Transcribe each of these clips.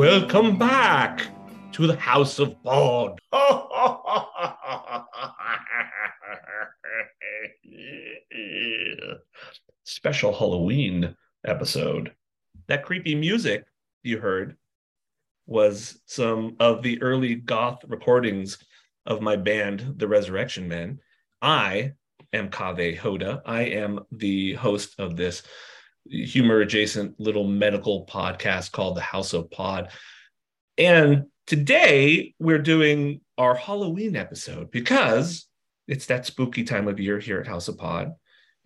Welcome back to the House of Pod. Special Halloween episode. That creepy music you heard was some of the early goth recordings of my band, The Resurrection Men. I am Kaveh Hoda. I am the host of this humor adjacent little medical podcast called The House of Pod. And today we're doing our Halloween episode because it's that spooky time of year here at House of Pod.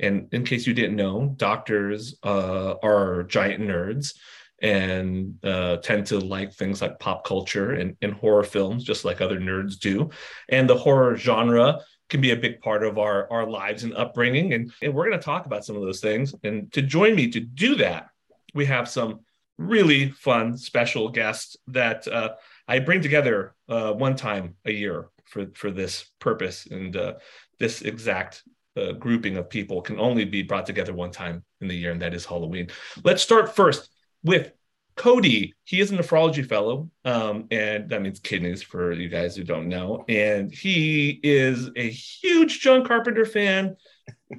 And in case you didn't know, doctors uh, are giant nerds and uh, tend to like things like pop culture and, and horror films, just like other nerds do. And the horror genre can be a big part of our, our lives and upbringing. And, and we're going to talk about some of those things. And to join me to do that, we have some really fun special guests that uh, I bring together uh, one time a year for, for this purpose. And uh, this exact uh, grouping of people can only be brought together one time in the year, and that is Halloween. Let's start first with Cody. He is a nephrology fellow, um, and that means kidneys for you guys who don't know. And he is a huge John Carpenter fan,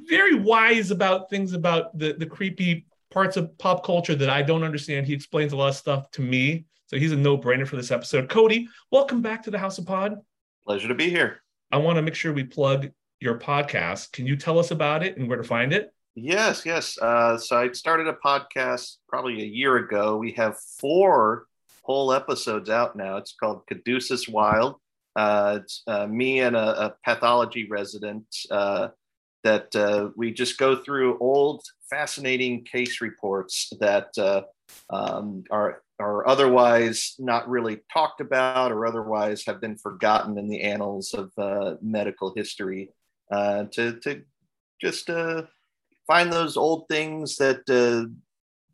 very wise about things about the, the creepy parts of pop culture that I don't understand. He explains a lot of stuff to me. So he's a no brainer for this episode. Cody, welcome back to the House of Pod. Pleasure to be here. I want to make sure we plug your podcast. Can you tell us about it and where to find it? Yes, yes. Uh, so I started a podcast probably a year ago. We have four whole episodes out now. It's called Caduceus Wild. Uh, it's uh, me and a, a pathology resident uh, that uh, we just go through old, fascinating case reports that uh, um, are are otherwise not really talked about or otherwise have been forgotten in the annals of medical history. To to just uh, find those old things that uh,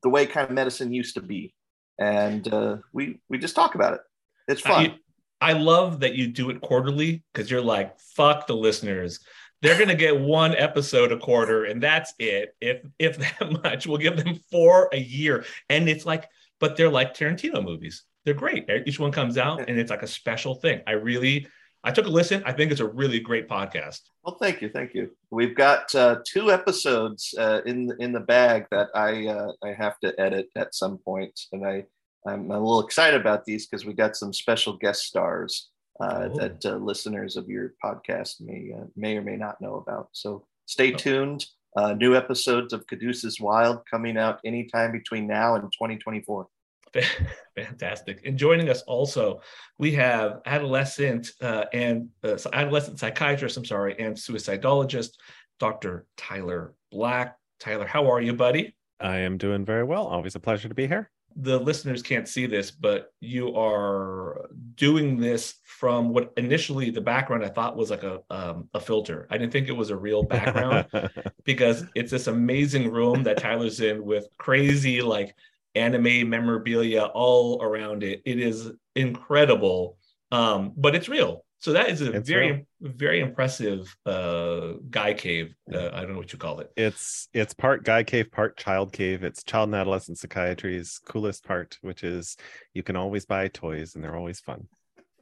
the way kind of medicine used to be, and uh, we we just talk about it. It's fun. I, I love that you do it quarterly because you're like, fuck the listeners. They're gonna get one episode a quarter, and that's it. If if that much, we'll give them four a year, and it's like, but they're like Tarantino movies. They're great. Each one comes out, and it's like a special thing. I really I took a listen. I think it's a really great podcast. Well, thank you, thank you. We've got uh, two episodes uh, in in the bag that I uh, I have to edit at some point, and I I'm a little excited about these because we got some special guest stars uh, oh. that uh, listeners of your podcast may uh, may or may not know about. So stay oh. tuned. new episodes of Caduceus Wild coming out anytime between now and 2024. Fantastic. And joining us also, we have adolescent uh, and uh, adolescent psychiatrist, I'm sorry, and suicidologist, Dr. Tyler Black. Tyler, how are you, buddy? I am doing very well. Always a pleasure to be here. The listeners can't see this, but you are doing this from what initially the background I thought was like a um, a filter. I didn't think it was a real background because it's this amazing room that Tyler's in with crazy like anime memorabilia all around it. It is incredible, um, but it's real. So that is a it's very real. very impressive uh, guy cave. Uh, I don't know what you call it. It's it's part guy cave, part child cave. It's child and adolescent psychiatry's coolest part, which is you can always buy toys and they're always fun.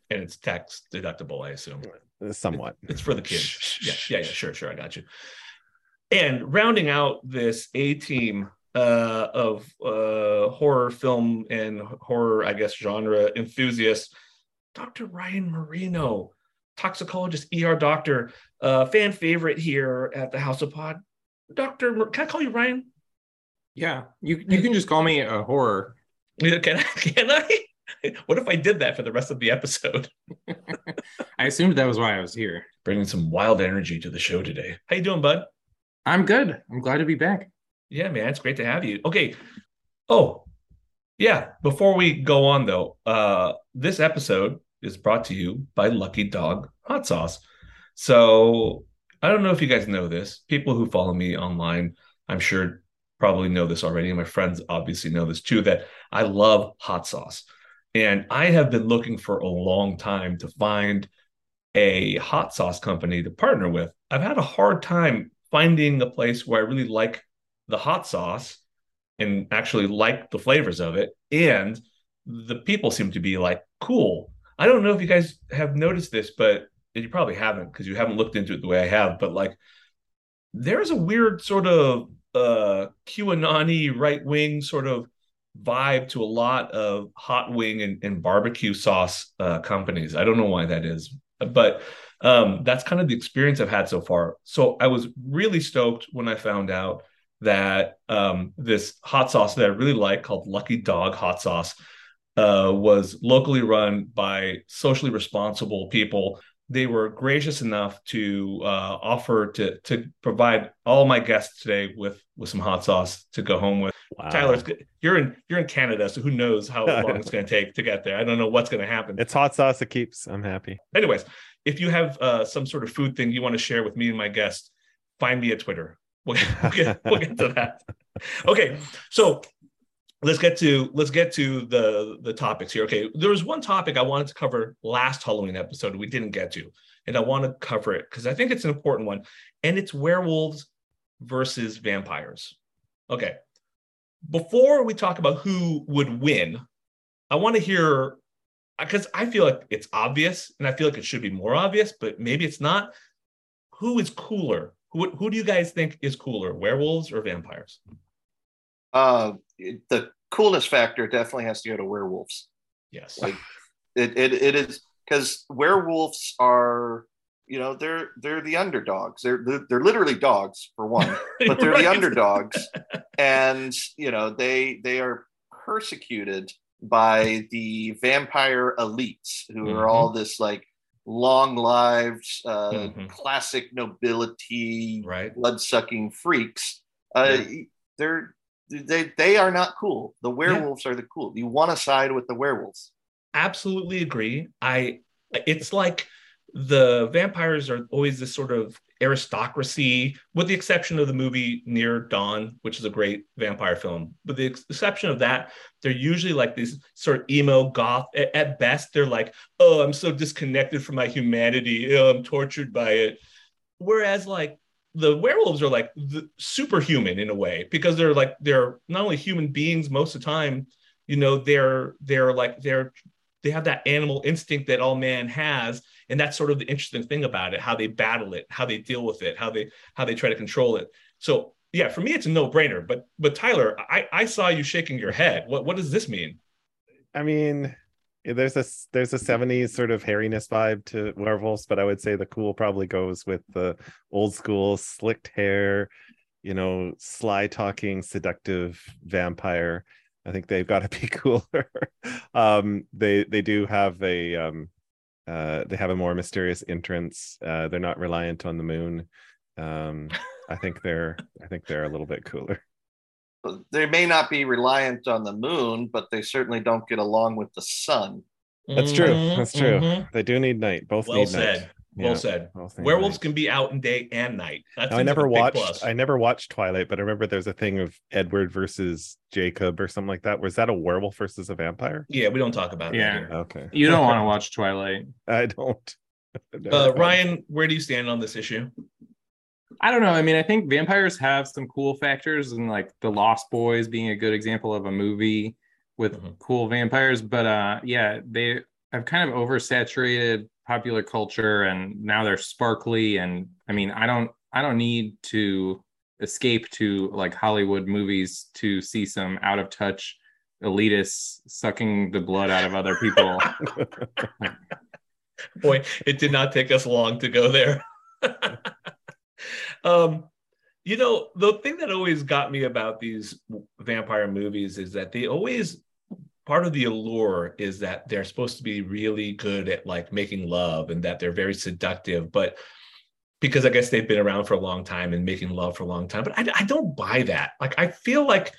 And it's tax deductible, I assume. Uh, somewhat. It, it's for the kids. yeah, yeah, yeah, sure, sure, I got you. And rounding out this A team uh, of uh, horror film and horror, I guess, genre enthusiasts, Dr. Ryan Marino, toxicologist, ER doctor, uh, fan favorite here at the House of Pod. Doctor, can I call you Ryan? Yeah, you you can just call me a horror. Can I? Can I? What if I did that for the rest of the episode? I assumed that was why I was here. Bringing some wild energy to the show today. How you doing, bud? I'm good. I'm glad to be back. Yeah, man, it's great to have you. Okay. Oh, yeah. Before we go on, though, uh, this episode is brought to you by Lucky Dog Hot Sauce. So I don't know if you guys know this. People who follow me online, I'm sure probably know this already. My friends obviously know this too, that I love hot sauce. And I have been looking for a long time to find a hot sauce company to partner with. I've had a hard time finding a place where I really like the hot sauce and actually like the flavors of it. And the people seem to be like, cool. I don't know if you guys have noticed this, but you probably haven't because you haven't looked into it the way I have. But like, there's a weird sort of uh QAnon right wing sort of vibe to a lot of hot wing and, and barbecue sauce uh, companies. I don't know why that is, but um, that's kind of the experience I've had so far. So I was really stoked when I found out that um, this hot sauce that I really like called Lucky Dog Hot Sauce uh, was locally run by socially responsible people. They were gracious enough to uh, offer to to provide all my guests today with with some hot sauce to go home with. Wow. Tyler, you're in you're in Canada, so who knows how long it's going to take to get there? I don't know what's going to happen. It's hot sauce that keeps. I'm happy. Anyways, if you have uh, some sort of food thing you want to share with me and my guests, find me at Twitter. We'll get, we'll get, to that. Okay, so let's get to let's get to the the topics here. Okay, there was one topic I wanted to cover last Halloween episode we didn't get to, and I want to cover it because I think it's an important one, and it's werewolves versus vampires. Okay, before we talk about who would win, I want to hear because I feel like it's obvious, and I feel like it should be more obvious, but maybe it's not. Who is cooler, who who do you guys think is cooler, werewolves or vampires? Uh, the coolest factor definitely has to go to werewolves. Yes, like it it, it is because werewolves are you know they're they're the underdogs they're they're, they're literally dogs for one but they're right. the underdogs and you know they they are persecuted by the vampire elites who mm-hmm. are all this like long lived, uh, mm-hmm. classic nobility, right. blood sucking freaks. Uh, yeah. They're they they are not cool. The werewolves yeah. are the cool. You want to side with the werewolves. Absolutely agree. I it's like the vampires are always this sort of aristocracy, with the exception of the movie Near Dawn, which is a great vampire film. With the exception of that, they're usually like these sort of emo goth. At best, they're like, "Oh, I'm so disconnected from my humanity. Oh, I'm tortured by it." Whereas, like the werewolves are like superhuman in a way because they're like they're not only human beings most of the time. You know, they're they're like they're they have that animal instinct that all man has and that's sort of the interesting thing about it how they battle it how they deal with it how they how they try to control it. So yeah for me it's a no-brainer. But but tyler i i saw you shaking your head. What what does this mean? I mean there's a there's a 70s sort of hairiness vibe to werewolves but i would say the cool probably goes with the old school slicked hair you know sly talking seductive vampire. I think they've got to be cooler. um, they they do have a um, uh, they have a more mysterious entrance. Uh, they're not reliant on the moon. Um, I think they're I think they're a little bit cooler. They may not be reliant on the moon, but they certainly don't get along with the sun. That's true. Mhm, That's true. mhm. They do need night. Both Well need said. night. Well Yeah, said. both Werewolves night. can be out in day and night. That I seems like never watched. I never watched Twilight, but I remember there's a thing of Edward versus Jacob or something like that. Was that a werewolf versus a vampire? Yeah, we don't talk about Yeah. that here. Okay, You don't want to watch Twilight. I don't. Uh. Ryan, where do you stand on this issue? I don't know. I mean, I think vampires have some cool factors, and like the Lost Boys being a good example of a movie with Mhm. cool vampires. But uh, yeah, they have kind of oversaturated popular culture, and now they're sparkly. And I mean, I don't, I don't need to escape to like Hollywood movies to see some out of touch elitists sucking the blood out of other people. Boy, it did not take us long to go there. um, you know, the thing that always got me about these vampire movies is that they always part of the allure is that they're supposed to be really good at like making love and that they're very seductive, but because I guess they've been around for a long time and making love for a long time. But I, I don't buy that. Like, I feel like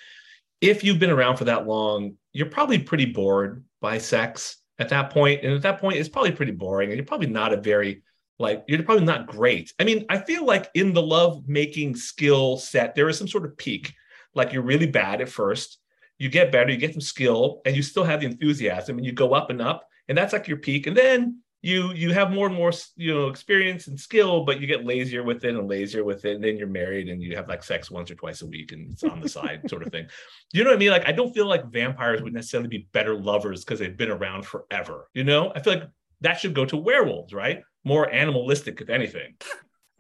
if you've been around for that long, you're probably pretty bored by sex at that. And at that point, it's probably pretty boring. And you're probably not a very, like, you're probably not great. I mean, I feel like in the love making skill set, there is some sort of peak. Like, you're really bad at first, you get better, you get some skill, and you still have the enthusiasm, and you go up and up. And that's like your peak. And then you you have more and more you know experience and skill but you get lazier with it and lazier with it and then you're married and you have like sex once or twice a week and it's on the side sort of thing you know what i mean like i don't feel like vampires would necessarily be better lovers because they've been around forever you know i feel like that should go to werewolves right more animalistic if anything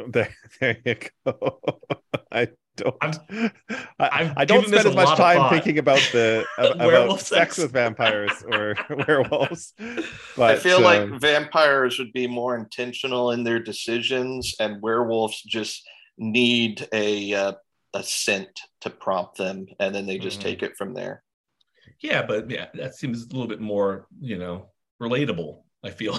there, there you go. I don't. I'm- I, I've don't spend as much time thinking about the about sex sex. with vampires or werewolves. But I feel um, like vampires would be more intentional in their decisions, and werewolves just need a uh, a scent to prompt them, and then they just Mhm. take it from there. yeah but yeah that seems a little bit more you know relatable i feel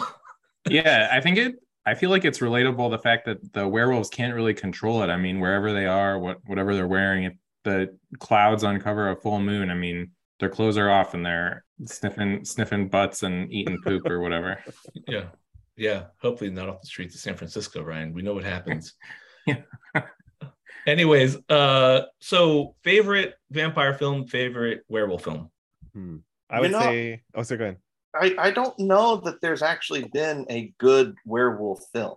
yeah, I think it. I feel like it's relatable the fact that the werewolves can't really control it. I mean, wherever they are, what whatever they're wearing, if the clouds uncover a full moon, I mean, their clothes are off and they're sniffing sniffing butts and eating poop or whatever. yeah yeah hopefully not off the streets of san francisco ryan we know what happens Yeah. anyways uh so favorite vampire film favorite werewolf film hmm, I would know- say. Oh, so go ahead. I, I don't know that there's actually been a good werewolf film.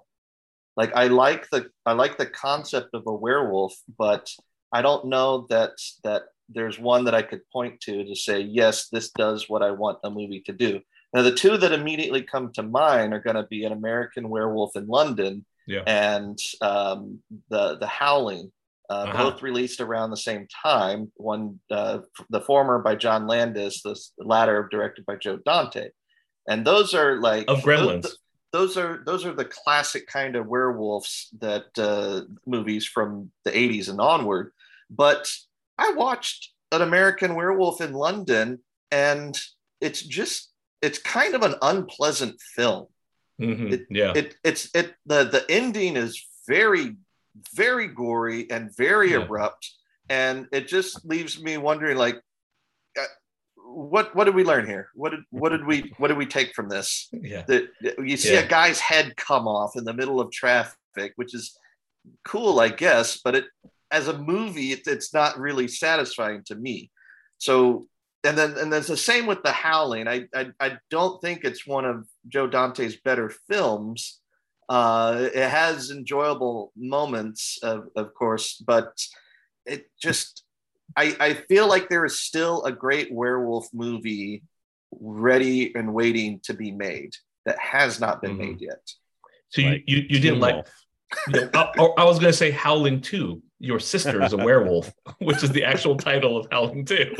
Like I like the I like the concept of a werewolf, but I don't know that that there's one that I could point to to say yes, this does what I want a movie to do. Now the two that immediately come to mind are going to be an American Werewolf in London yeah and um, the the Howling, uh, Uh-huh. both released around the same time. One, uh, the former by John Landis, the latter directed by Joe Dante, and those are like of gremlins Those, those are those are the classic kind of werewolves that uh, movies from the 80s and onward. But I watched an American Werewolf in London, and it's just it's kind of an unpleasant film Mhm, it- yeah it it's it the the ending is very very gory and very Yeah. abrupt. And it just leaves me wondering like uh, what what did we learn here? What did what did we what did we take from this? Yeah. That you see Yeah. a guy's head come off in the middle of traffic which is cool i guess but it as a movie it, it's not really satisfying to me. So and then and there's the same with the howling. I, I i don't think it's one of joe dante's better films uh it has enjoyable moments of, of course but it just I, I feel like there is still a great werewolf movie ready and waiting to be made that has not been Mhm. made yet. so you, Like you, you Teen didn't like you know, I, I was going to say howling 2 your sister is a werewolf which is the actual title of howling 2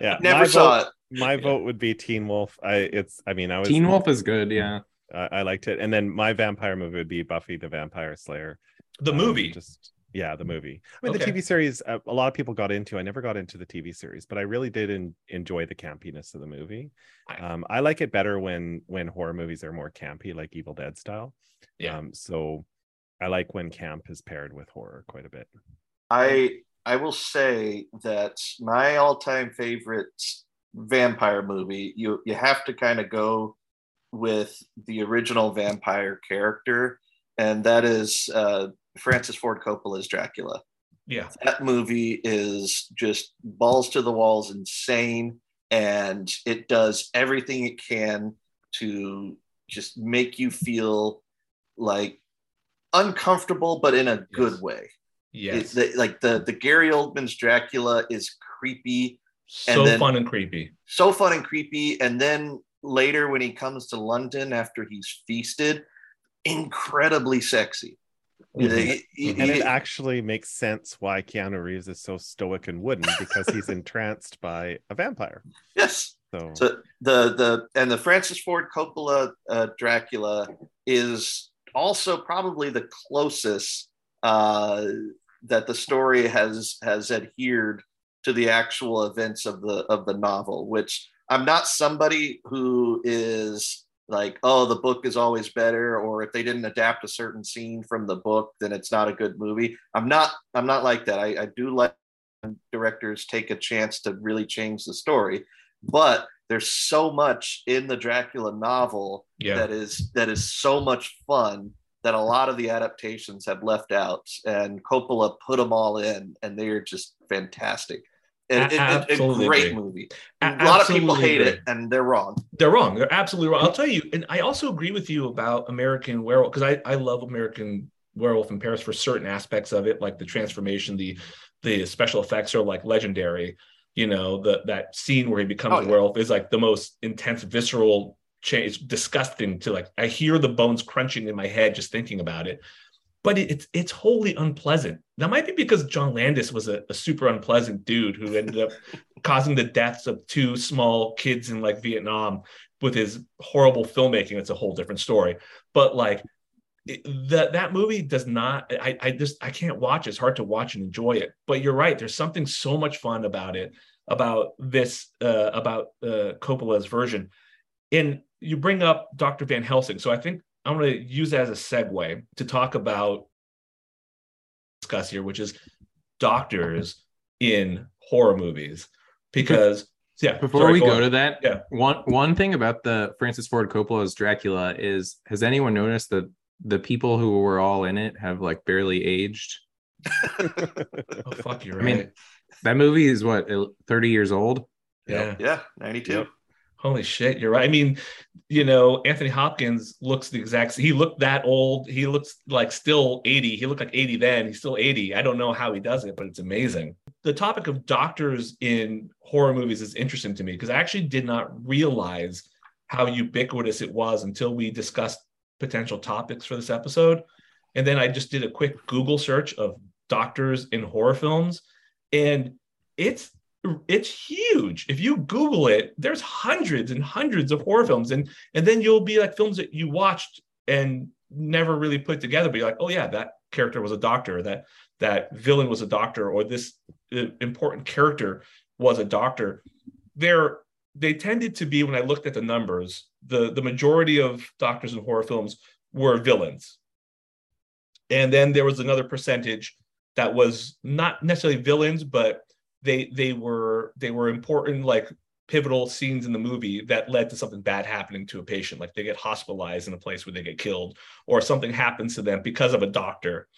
Yeah, Never my saw vote, My vote would be Teen Wolf. I it's. I mean, I was. Teen Wolf is good, yeah. I, I liked it, and then my vampire movie would be Buffy the Vampire Slayer. the Um, movie just Yeah, the movie. I mean, Okay. the TV series. Uh, a lot of people got into. I never got into the TV series, but I really did en- enjoy the campiness of the movie. I- Um, I like it better when when horror movies are more campy, like Evil Dead style. Yeah. Um, so I like when camp is paired with horror quite a bit. I I will say that my all-time favorite vampire movie, you you have to kind of go with the original vampire character, and that is uh, Francis Ford Coppola's Dracula. Yeah. That movie is just balls to the walls, insane, and it does everything it can to just make you feel like uncomfortable, but in a good Yes. way. Yes. The, like the the Gary Oldman's Dracula is creepy, so then- fun and creepy. so fun and creepy, and then later when he comes to London after he's feasted, incredibly sexy. Mhm. He- And it he- actually makes sense why Keanu Reeves is so stoic and wooden because he's entranced by a vampire. yes, So, so the the and the Francis Ford Coppola uh, Dracula is also probably the closest uh, that the story has has adhered to the actual events of the of the novel. Which I'm not somebody who is like, oh, the book is always better, or if they didn't adapt a certain scene from the book, then it's not a good movie. I'm not I'm not like that. I, I do like when directors take a chance to really change the story but there's so much in the Dracula novel Yeah. that is that is so much fun that a lot of the adaptations have left out, and Coppola put them all in, and they are just fantastic. And A- it- a great movie. A- A lot of people hate agree. it, and they're wrong. They're wrong. They're absolutely wrong. I'll tell you, and I also agree with you about American Werewolf because I, I love American Werewolf in Paris for certain aspects of it, like the transformation, the the special effects are like legendary. You know, the that scene where he becomes Oh, a yeah. werewolf is like the most intense, visceral change. It's disgusting to like. I hear the bones crunching in my head just thinking about it. But it, it's it's wholly unpleasant. That might be because John Landis was a, a super unpleasant dude who ended up causing the deaths of two small kids in like Vietnam with his horrible filmmaking. It's a whole different story. But like that that movie does not. I I just I can't watch. It's hard to watch and enjoy it. But you're right. There's something so much fun about it. About this. Uh, about uh, Coppola's version. And you bring up Dr. Van Helsing. So I think I'm going to use that as a segue to talk about discuss here, which is doctors in horror movies. Because yeah, Before sorry, we go on. to that, Yeah. one one thing about the Francis Ford Coppola's Dracula is has anyone noticed that the people who were all in it have like barely aged? oh fuck, you're I mean. That movie is what 30 years old. yeah. Yeah, 92. Yep. Holy shit, you're right. I mean, you know, Anthony Hopkins looks the exact he looked that old. He looks like still 80. He looked like 80 then. He's still 80. I don't know how he does it, but it's amazing. The topic of doctors in horror movies is interesting to me because I actually did not realize how ubiquitous it was until we discussed potential topics for this episode. And then I just did a quick Google search of doctors in horror films and it's it's huge. If you Google it, there's hundreds and hundreds of horror films, and and then you'll be like films that you watched and never really put together. But you're like, oh yeah, that character was a doctor. That that villain was a doctor, or this uh, important character was a doctor. They're they tended to be when I looked at the numbers, the the majority of doctors in horror films were villains, and then there was another percentage that was not necessarily villains, but they they were they were important like pivotal scenes in the movie that led to something bad happening to a patient. Like they get hospitalized in a place where they get killed or something happens to them because of a doctor.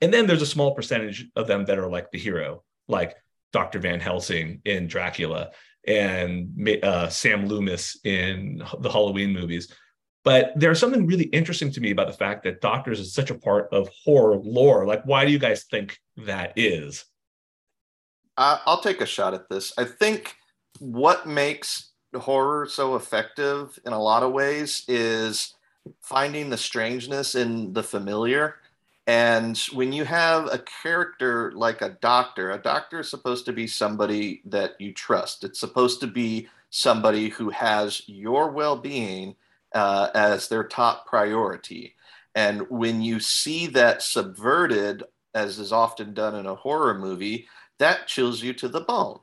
And then there's a small percentage of them that are like the hero like dr van helsing in dracula and uh, sam loomis in the halloween movies. But there's something really interesting to me about the fact that doctors is such a part of horror lore. Like why do you guys think that is I- I'll take a shot at this. I think what makes horror so effective in a lot of ways is finding the strangeness in the familiar. And when you have a character like a doctor, a doctor is supposed to be somebody that you trust. It's supposed to be somebody who has your well being uh, as their top priority. And when you see that subverted as is often done in a horror movie, that chills you to the bone.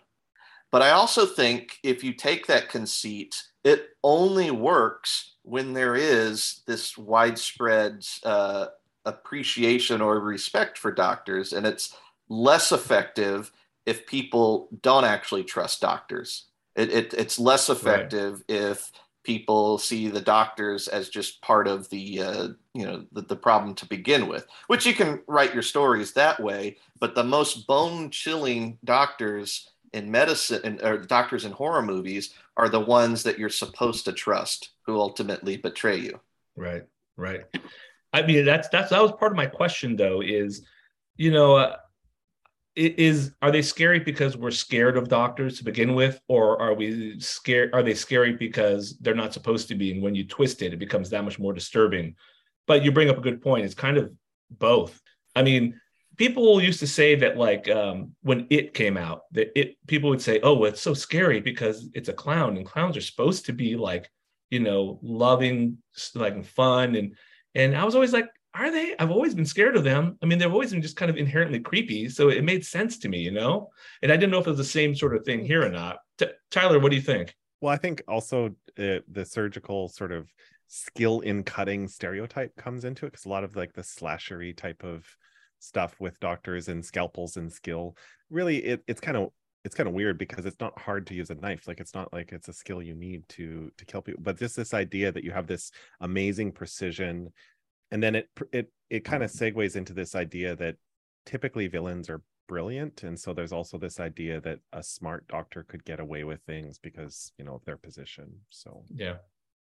But I also think if you take that conceit, it only works when there is this widespread uh, appreciation or respect for doctors, and it's less effective if people don't actually trust doctors. It, it, it's less effective right. if people see the doctors as just part of the uh, you know the, the problem to begin with which you can write your stories that way but the most bone chilling doctors in medicine or doctors in horror movies are the ones that you're supposed to trust who ultimately betray you. Right right. I mean that's that's that was part of my question though is you know uh, is are they scary because we're scared of doctors to begin with or are we scared are they scary because they're not supposed to be? And when you twist it it becomes that much more disturbing. But you bring up a good point. It's kind of both. I mean people used to say that like um, when it came out that it people would say oh it's so scary because it's a clown and clowns are supposed to be like you know loving like fun. And and i was always like are they? I've always been scared of them. I mean, they've always been just kind of inherently creepy. So it made sense to me, you know? And I didn't know if it was the same sort of thing here or not. T- Tyler, what do you think? Well, I think also uh, the surgical sort of skill in cutting stereotype comes into it because a lot of like the slashery type of stuff with doctors and scalpels and skill really it, it's kind of it's kind of weird because it's not hard to use a knife like it's not like it's a skill you need to to kill people but just this idea that you have this amazing precision and then it it it kind of segues into this idea that typically villains are brilliant. And so there's also this idea that a smart doctor could get away with things because you know of their position. So yeah,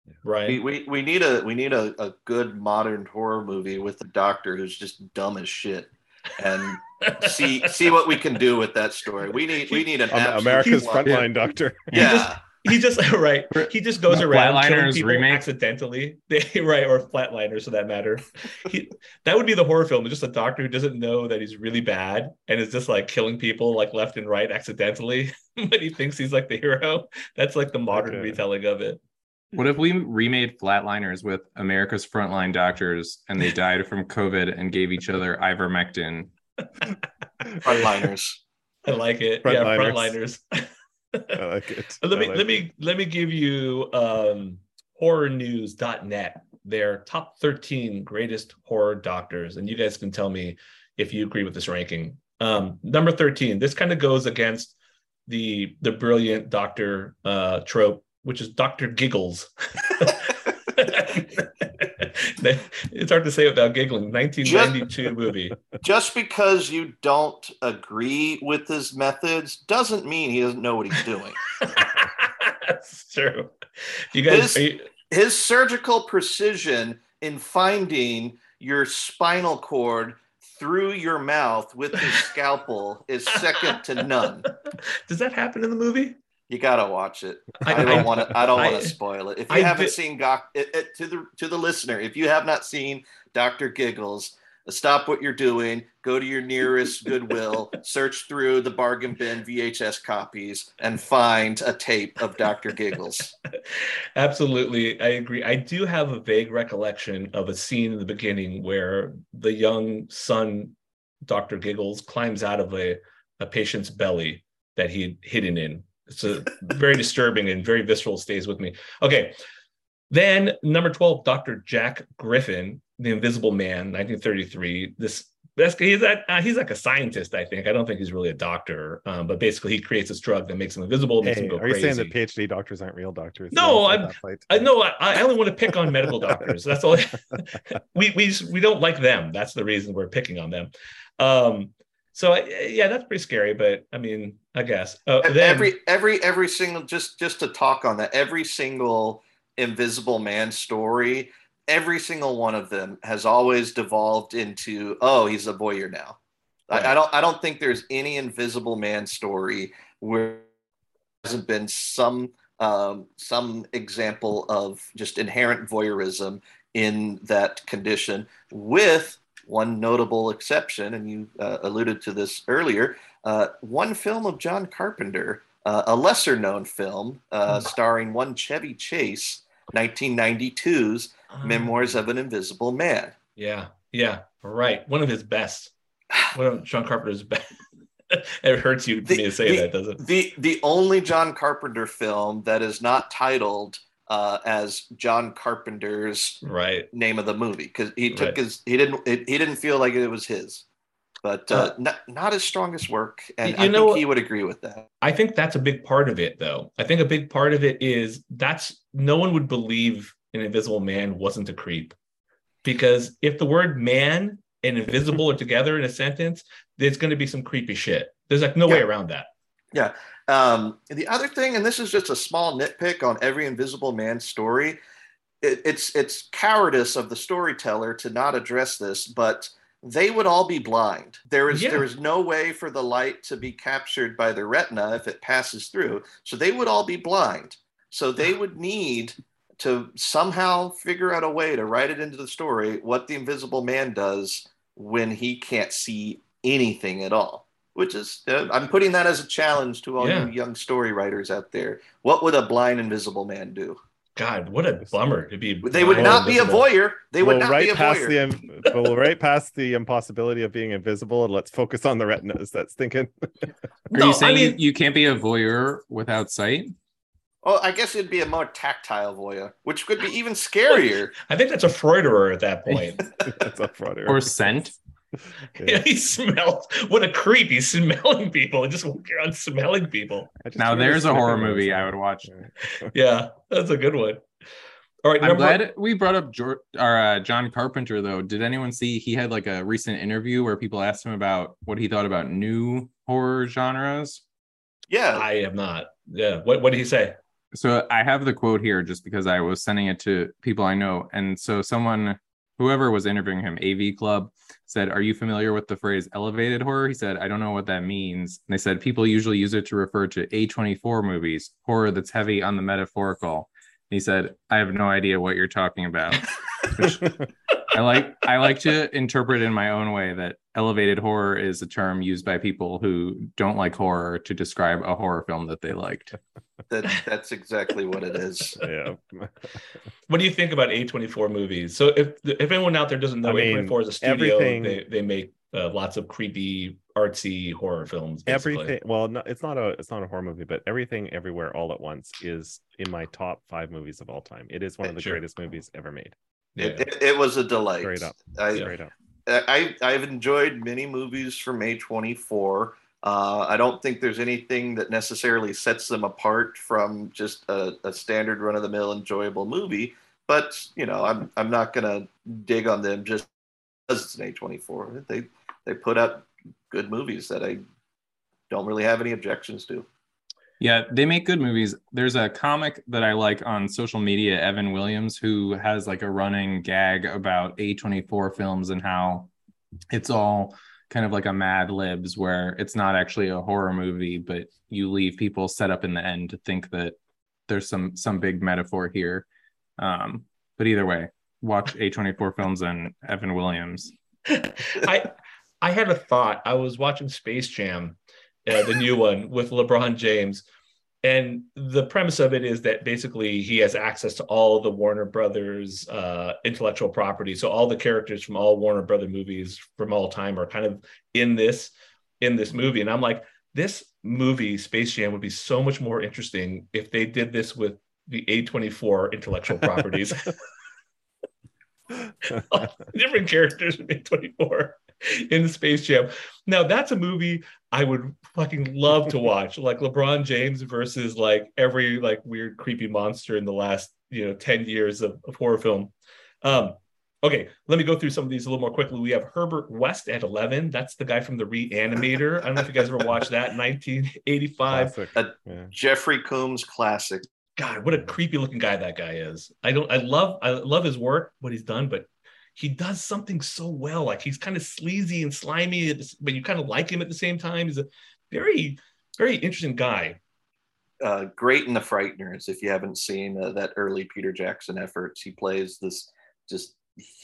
yeah. right. we, we we need a we need a, a good modern horror movie with a doctor who's just dumb as shit and see see what we can do with that story. We need we need an america's frontline doctor. Yeah he just right. He just goes around killing people remake. accidentally. right, or flatliners for that matter. He, that would be the horror film. Just a doctor who doesn't know that he's really bad and is just like killing people like left and right accidentally, but he thinks he's like the hero. That's like the modern okay. retelling of it. What if we remade Flatliners with America's frontline doctors and they died from COVID and gave each other ivermectin? Frontliners. I like it. Front yeah, liners. frontliners. I like it. let me like let it. me let me give you um horrornews.net their top 13 greatest horror doctors and you guys can tell me if you agree with this ranking um number 13 this kind of goes against the the brilliant doctor uh trope which is dr giggles it's hard to say without giggling. 1992 just, movie. Just because you don't agree with his methods doesn't mean he doesn't know what he's doing. That's true. You guys, his, you... his surgical precision in finding your spinal cord through your mouth with his scalpel is second to none. Does that happen in the movie? You gotta watch it. I, don't want to. I don't want to spoil it. If you I haven't seen Gok, it, it, to the to the listener, if you have not seen Doctor Giggles, uh, stop what you're doing. Go to your nearest Goodwill, search through the bargain bin VHS copies, and find a tape of Doctor Giggles. Absolutely, I agree. I do have a vague recollection of a scene in the beginning where the young son, Doctor Giggles, climbs out of a a patient's belly that he'd hidden in it's a very disturbing and very visceral stays with me. Okay. Then number 12, Dr. Jack Griffin, The Invisible Man, 1933. This that's he's like, uh, he's like a scientist, I think. I don't think he's really a doctor, um, but basically he creates this drug that makes him invisible. Makes hey, him go are crazy. you saying that PhD doctors aren't real doctors? No, I'm, I know. I, I, only want to pick on medical doctors. That's all. we we we don't like them. That's the reason we're picking on them. Um, so yeah, that's pretty scary. But I mean, I guess uh, then, every every every single just just to talk on that, every single Invisible Man story, every single one of them has always devolved into oh, he's a voyeur now. Right. I, I, don't I don't think there's any Invisible Man story where hasn't been some um, some example of just inherent voyeurism in that condition with one notable exception, and you uh, alluded to this earlier. Uh, one film of John Carpenter, uh, a lesser known film uh, hmm. starring one Chevy Chase, 1992's ah. Memoirs of an Invisible Man. Yeah, yeah, right. One of his best. Well, John Carpenter's bad. it hurts you me to say the, that, doesn't it? The the only John Carpenter film that is not titled uh, as John Carpenter's Right. name of the movie because he took Right. his he didn't it, he didn't feel like it was his, but uh, Uh, not not his strongest work, and you I know- think he would agree with that. I think that's a big part of it, though. I think a big part of it is that's no one would believe an invisible man wasn't a creep. Because if the word man and invisible are together in a sentence, there's going to be some creepy shit. There's like no way around that. Yeah. Um, the other thing, and this is just a small nitpick on every Invisible Man story, it, it's it's cowardice of the storyteller to not address this, but they would all be blind. There is Yeah. there is no way for the light to be captured by the retina if it passes through. So they would all be blind. So they would need to somehow figure out a way to write it into the story what the Invisible Man does when he can't see anything at all. Which is, uh, I'm putting that as a challenge to all Yeah. you young story writers out there. What would a blind invisible man do? God, what a bummer to be. They would blind not be a voyeur. They would we'll not right be a past voyeur. the we'll right past the impossibility of being invisible and let's focus on the retinas. That's thinking. Are No, you saying I you- mean, you can't be a voyeur without sight? Oh, I guess it'd be a more tactile voyeur, which could be even scarier. I think that's a Freuderer at that point. That's a fraud. Or scent? yeah, he smells. What a creep! He's smelling people and just walking around smelling people. Now there's a horror movie. I would watch. Yeah, that's a good one. All right, I'm glad we brought up George, or, uh, John Carpenter though. Did anyone see he had like a recent interview where people asked him about what he thought about new horror genres? Yeah. I am not. Yeah, what what did he say? So I have the quote here just because I was sending it to people I know. And so someone, whoever was interviewing him, AV Club, said, Are you familiar with the phrase elevated horror? He said, I don't know what that means. And they said, People usually use it to refer to A24 movies, horror that's heavy on the metaphorical. And he said, I have no idea what you're talking about. Which I like I like to interpret in my own way that elevated horror is a term used by people who don't like horror to describe a horror film that they liked. That, that's exactly what it is. yeah. What do you think about A24 movies? So if if anyone out there doesn't know, I mean, A24 is a studio. everything- They they make uh, lots of creepy, artsy horror films. Basically. everything well no, it's not a it's not a horror movie but everything everywhere all at once is in my top five movies of all time it is one of the Sure. greatest movies ever made Yeah. It, it, it was a delight. Straight up. I, straight up I I've enjoyed many movies from A24. Uh, I don't think there's anything that necessarily sets them apart from just a, a standard run of the mill enjoyable movie. But you know, I'm I'm not gonna dig on them just because it's an A24. They they put out good movies that I don't really have any objections to. Yeah, they make good movies. There's a comic that I like on social media, Evan Williams, who has like a running gag about A24 films and how it's all kind of like a Mad Libs where it's not actually a horror movie, but you leave people set up in the end to think that there's some some big metaphor here. Um, but either way, watch A24 films and Evan Williams. I I had a thought. I was watching Space Jam, uh, the new one with LeBron James, and the premise of it is that basically he has access to all the Warner Brothers uh, intellectual property. So all the characters from all Warner Brother movies from all time are kind of in this in this movie, and I'm like, this movie Space Jam would be so much more interesting if they did this with the A24 intellectual properties. different characters in A24 in the Space Jam. Now that's a movie I would fucking love to watch, like LeBron James versus like every like weird creepy monster in the last you know 10 years of, of horror film. Um, okay, let me go through some of these a little more quickly. We have Herbert West at 11. That's the guy from the Reanimator. I don't know if you guys ever watched that. 1985. Uh, yeah. Jeffrey Combs classic. God, what a creepy looking guy that guy is. I don't I love I love his work, what he's done, but he does something so well. Like he's kind of sleazy and slimy, but you kind of like him at the same time. He's a very, very interesting guy. uh, great in the Frighteners. If you haven't seen uh, that early Peter Jackson efforts, he plays this just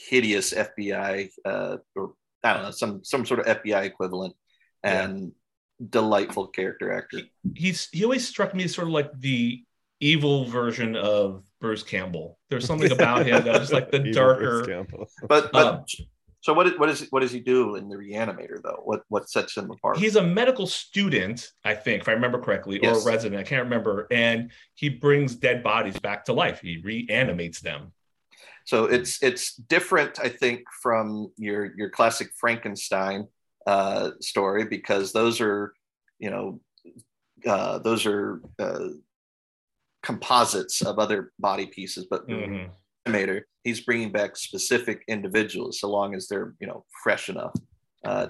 hideous FBI uh, or I don't know some some sort of FBI equivalent, and delightful character actor. He's he always struck me as sort of like the evil version of Bruce Campbell. There's something about him that was like the Evil darker. Campbell. But but Um, So what what is what does he do in the Reanimator though? What what sets him apart? He's a medical student, I think, if I remember correctly, or a resident. I can't remember. And he brings dead bodies back to life. He reanimates them. So it's it's different, I think, from your your classic Frankenstein uh, story because those are, you know, uh, those are uh, composites of other body pieces. But the Mhm. Reanimator, he's bringing back specific individuals so long as they're you know fresh enough. Uh,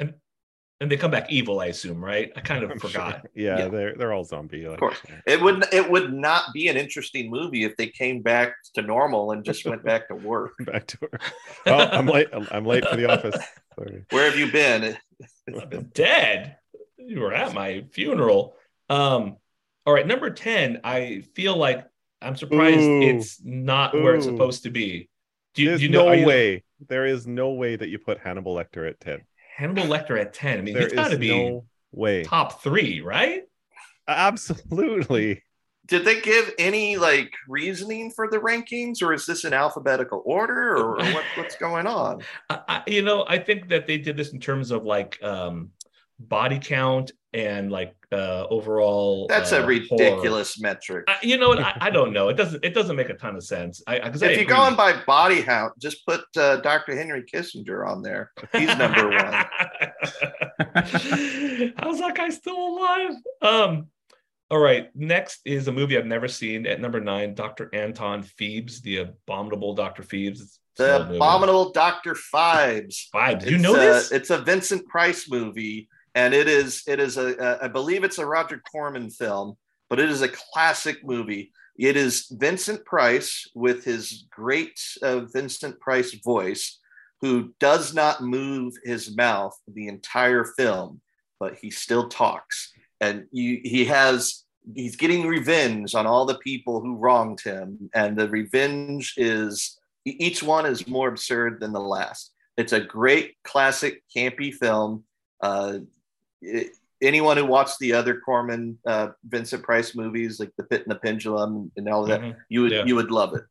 And they come back evil, I assume, right? I kind of I'm forgot. sure. Yeah, Yeah. they're they're all zombie. Like, course. it would it would not be an interesting movie if they came back to normal and just went back to work. Back to work. Oh, I'm late. I'm, I'm late for the office. Sorry. Where have you been? I've been dead. You were at my funeral. Um, all right, number 10. I feel like I'm surprised Ooh. it's not where it's supposed to be. Do you, There's do you know no you- way. There is no way that you put Hannibal Lecter at ten. Hannibal Lecter at 10. I mean, There he's got to be no way. top three, right? Absolutely. Did they give any like reasoning for the rankings, or is this in alphabetical order, or, or what, what's going on? I, I, you know, I think that they did this in terms of like um, body count and like uh, overall. That's uh, a horror. ridiculous metric. I, you know what? I, I don't know. It doesn't. It doesn't make a ton of sense. I if you're going by body count, just put uh, Dr. Henry Kissinger on there. He's number one. How's that guy still alive? Um. All right. Next is a movie I've never seen. At number nine, Dr. Anton Phoebes, the abominable Dr. Phoebes. It's The abominable Dr. Phibes. Phoebes. You know this? It's a Vincent Price movie, and it is it is a, a I believe it's a Roger Corman film, but it is a classic movie. It is Vincent Price with his great uh, Vincent Price voice, who does not move his mouth the entire film, but he still talks, and you, he has he's getting revenge on all the people who wronged him, and the revenge is each one is more absurd than the last. It's a great classic campy film. Uh, it- anyone who watched the other Corman uh, Vincent Price movies, like The Pit and the Pendulum and all of that, Mhm. you would Yeah. you would love it.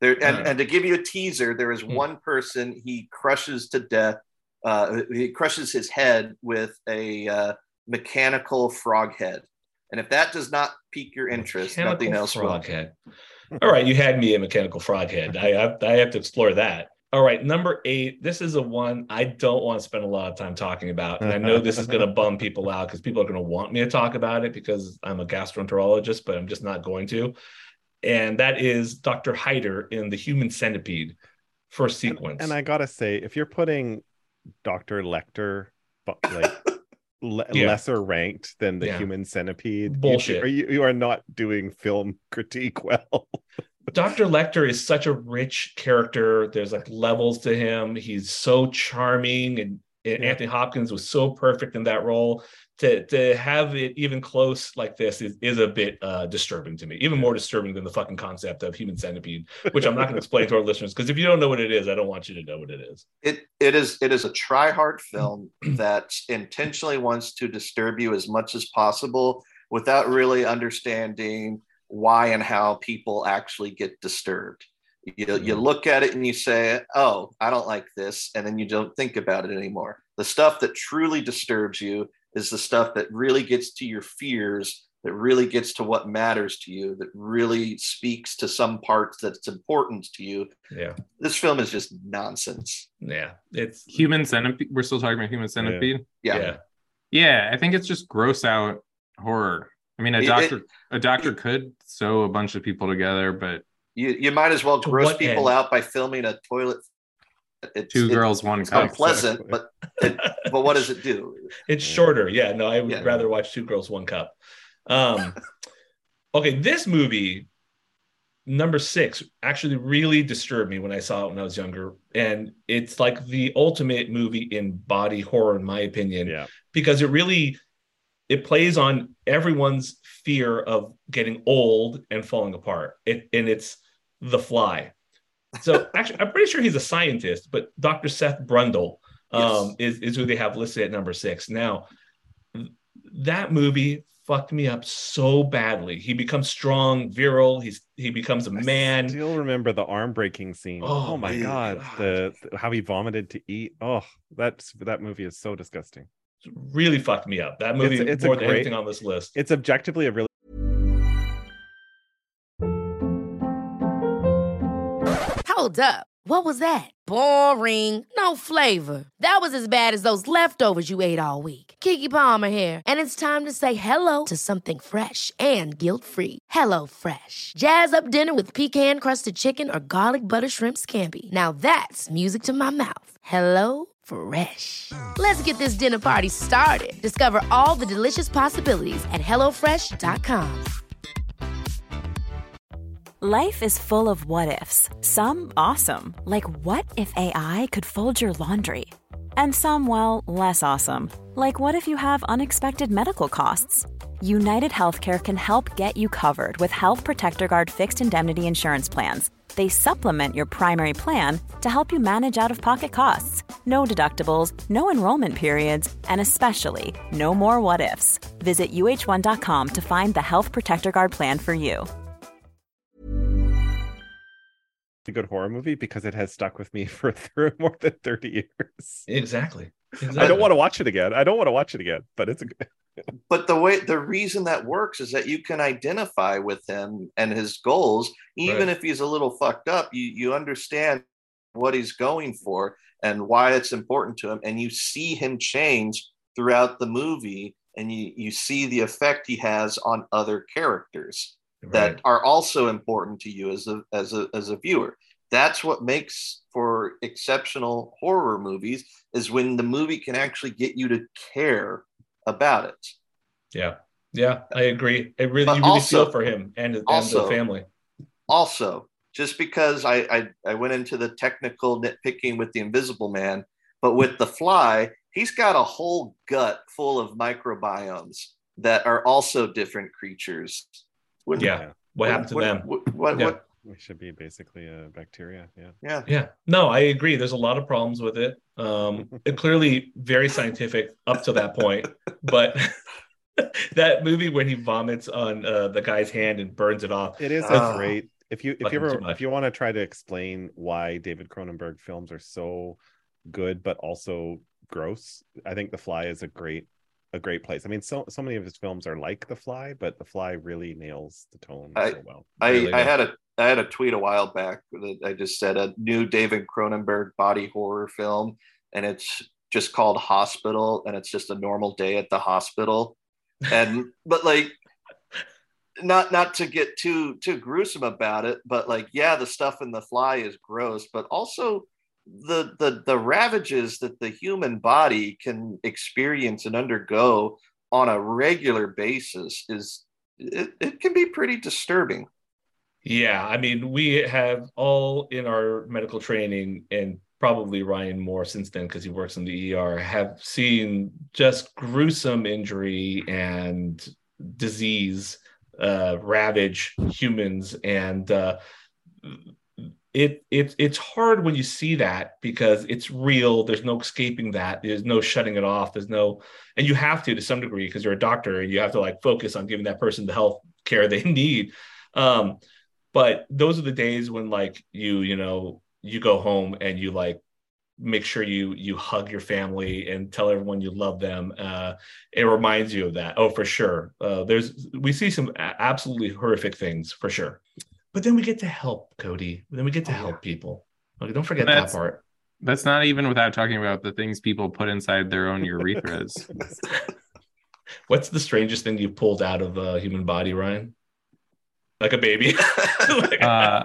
There and, Alright. and to give you a teaser, there is Hmm. one person he crushes to death. Uh, he crushes his head with a uh, mechanical frog head. And if that does not pique your interest, nothing Mechanical else will. frog head. All right, you had me a mechanical frog head. I, I I have to explore that. All right, number eight. This is a one I don't want to spend a lot of time talking about, and I know this is going to bum people out because people are going to want me to talk about it because I'm a gastroenterologist, but I'm just not going to. And that is Dr. Heiter in the Human Centipede first sequence. And I gotta say, if you're putting Dr. Lecter bu- like le- Yeah. lesser ranked than the Yeah. human centipede, Bullshit. you, you are not doing film critique well. Dr. Lecter is such a rich character. There's like levels to him. He's so charming, and, and Yeah. Anthony Hopkins was so perfect in that role. To to have it even close like this is, is a bit uh, disturbing to me. Even more disturbing than the fucking concept of human centipede, which I'm not going to explain to our listeners because if you don't know what it is, I don't want you to know what it is. it it is it is a try hard film that intentionally wants to disturb you as much as possible without really understanding why and how people actually get disturbed you, you mm-hmm. look at it and you say oh i don't like this and then you don't think about it anymore the stuff that truly disturbs you is the stuff that really gets to your fears that really gets to what matters to you that really speaks to some parts that's important to you Yeah, this film is just nonsense yeah, it's Human centipede. We're still talking about human centipede. yeah, yeah. Yeah, I think it's just gross out horror. I mean, a It- it- doctor a doctor could sew a bunch of people together, but You you might as well gross people end? out by filming a toilet. It's, two it- girls, one It's cup. unpleasant, Exactly. but it, but what does it do? It's shorter. Yeah, no, I would Yeah. rather watch Two Girls, One Cup. Um, okay, this movie, number six, actually really disturbed me when I saw it when I was younger. And it's like the ultimate movie in body horror, in my opinion, Yeah. because it really it plays on everyone's fear of getting old and falling apart. It and it's the fly. So actually, I'm pretty sure he's a scientist, but Dr. Seth Brundle um, is, is who they have listed at number six. Now, that movie fucked me up so badly. He becomes strong, virile. He's he becomes a man. I still remember the arm breaking scene. Oh, Oh, my my god, God. The, the- how he vomited to eat. Oh, that's that movie is so disgusting. Really fucked me up. That movie It's- it's a more than great- anything on this list. It's objectively a really Hold up. What was that? Boring. No flavor. That was as bad as those leftovers you ate all week. Keke Palmer here, and it's time to say hello to something fresh and guilt-free. Hello Fresh. Jazz up dinner with pecan-crusted chicken or garlic butter shrimp scampi. Now that's music to my mouth. Hello Fresh. Let's get this dinner party started. Discover all the delicious possibilities at hellofresh.com. Life is full of what ifs. Some awesome, like what if AI could fold your laundry? And some, well, less awesome, like what if you have unexpected medical costs? United Healthcare can help get you covered with Health Protector Guard fixed indemnity insurance plans. They supplement your primary plan to help you manage out of pocket costs. No deductibles, no enrollment periods, and especially no more what ifs. Visit uh1.com to find the Health Protector Guard plan for you. A good horror movie because it has stuck with me for more than 30 years. Exactly. I don't want to watch it again. I don't want to watch it again, but it's a good but the way the reason that works is that you can identify with him and his goals even Right. if he's a little fucked up you you understand what he's going for and why it's important to him and you see him change throughout the movie and you you see the effect he has on other characters that are also important to you as a as a as a viewer that's what makes for exceptional horror movies is when the movie can actually get you to care about it Yeah. Yeah, I agree. It really, But you really also- feel for him and, and also- the family. also just because I, I i went into the technical nitpicking with the invisible man but with the fly he's got a whole gut full of microbiomes that are also different creatures Yeah. What happened to them? what, what, Yeah. what- we should be basically a bacteria. Yeah. yeah Yeah. No, I agree. There's a lot of problems with it. Um, it clearly very scientific up to that point, but that movie when he vomits on uh, the guy's hand and burns it off. It is a Ah. great if you if you ever if you want to try to explain why David Cronenberg films are so good but also gross, I think The Fly is a great a great place. I mean, so so many of his films are like The Fly, but The Fly really nails the tone I- so well. I, Really I good. had a I had a tweet a while back that I just said a new David Cronenberg body horror film, and it's just called Hospital, and it's just a normal day at the hospital, and but like not not to get too too gruesome about it, but like yeah, the stuff in the fly is gross, but also the the the ravages that the human body can experience and undergo on a regular basis is it, it can be pretty disturbing. Yeah, I mean, we have all in our medical training, and probably Ryan more since then because he works in the ER, have seen just gruesome injury and disease uh, ravage humans, and uh, it it it's hard when you see that because it's real. There's no escaping that. There's no shutting it off. There's no, and you have to to some degree because you're a doctor and you have to like focus on giving that person the health care they need. Um, but those are the days when like you you know you go home and you like make sure you you hug your family and tell everyone you love them. Uh it reminds you of that. Oh for sure. Uh there's we see some absolutely horrific things for sure. But then we get to help cody. Then we get to Oh, help yeah. people. Okay don't forget that part. That's not even without talking about the things people put inside their own urethras. what's the strangest thing you pulled out of a human body ryan like a baby Like- Uh,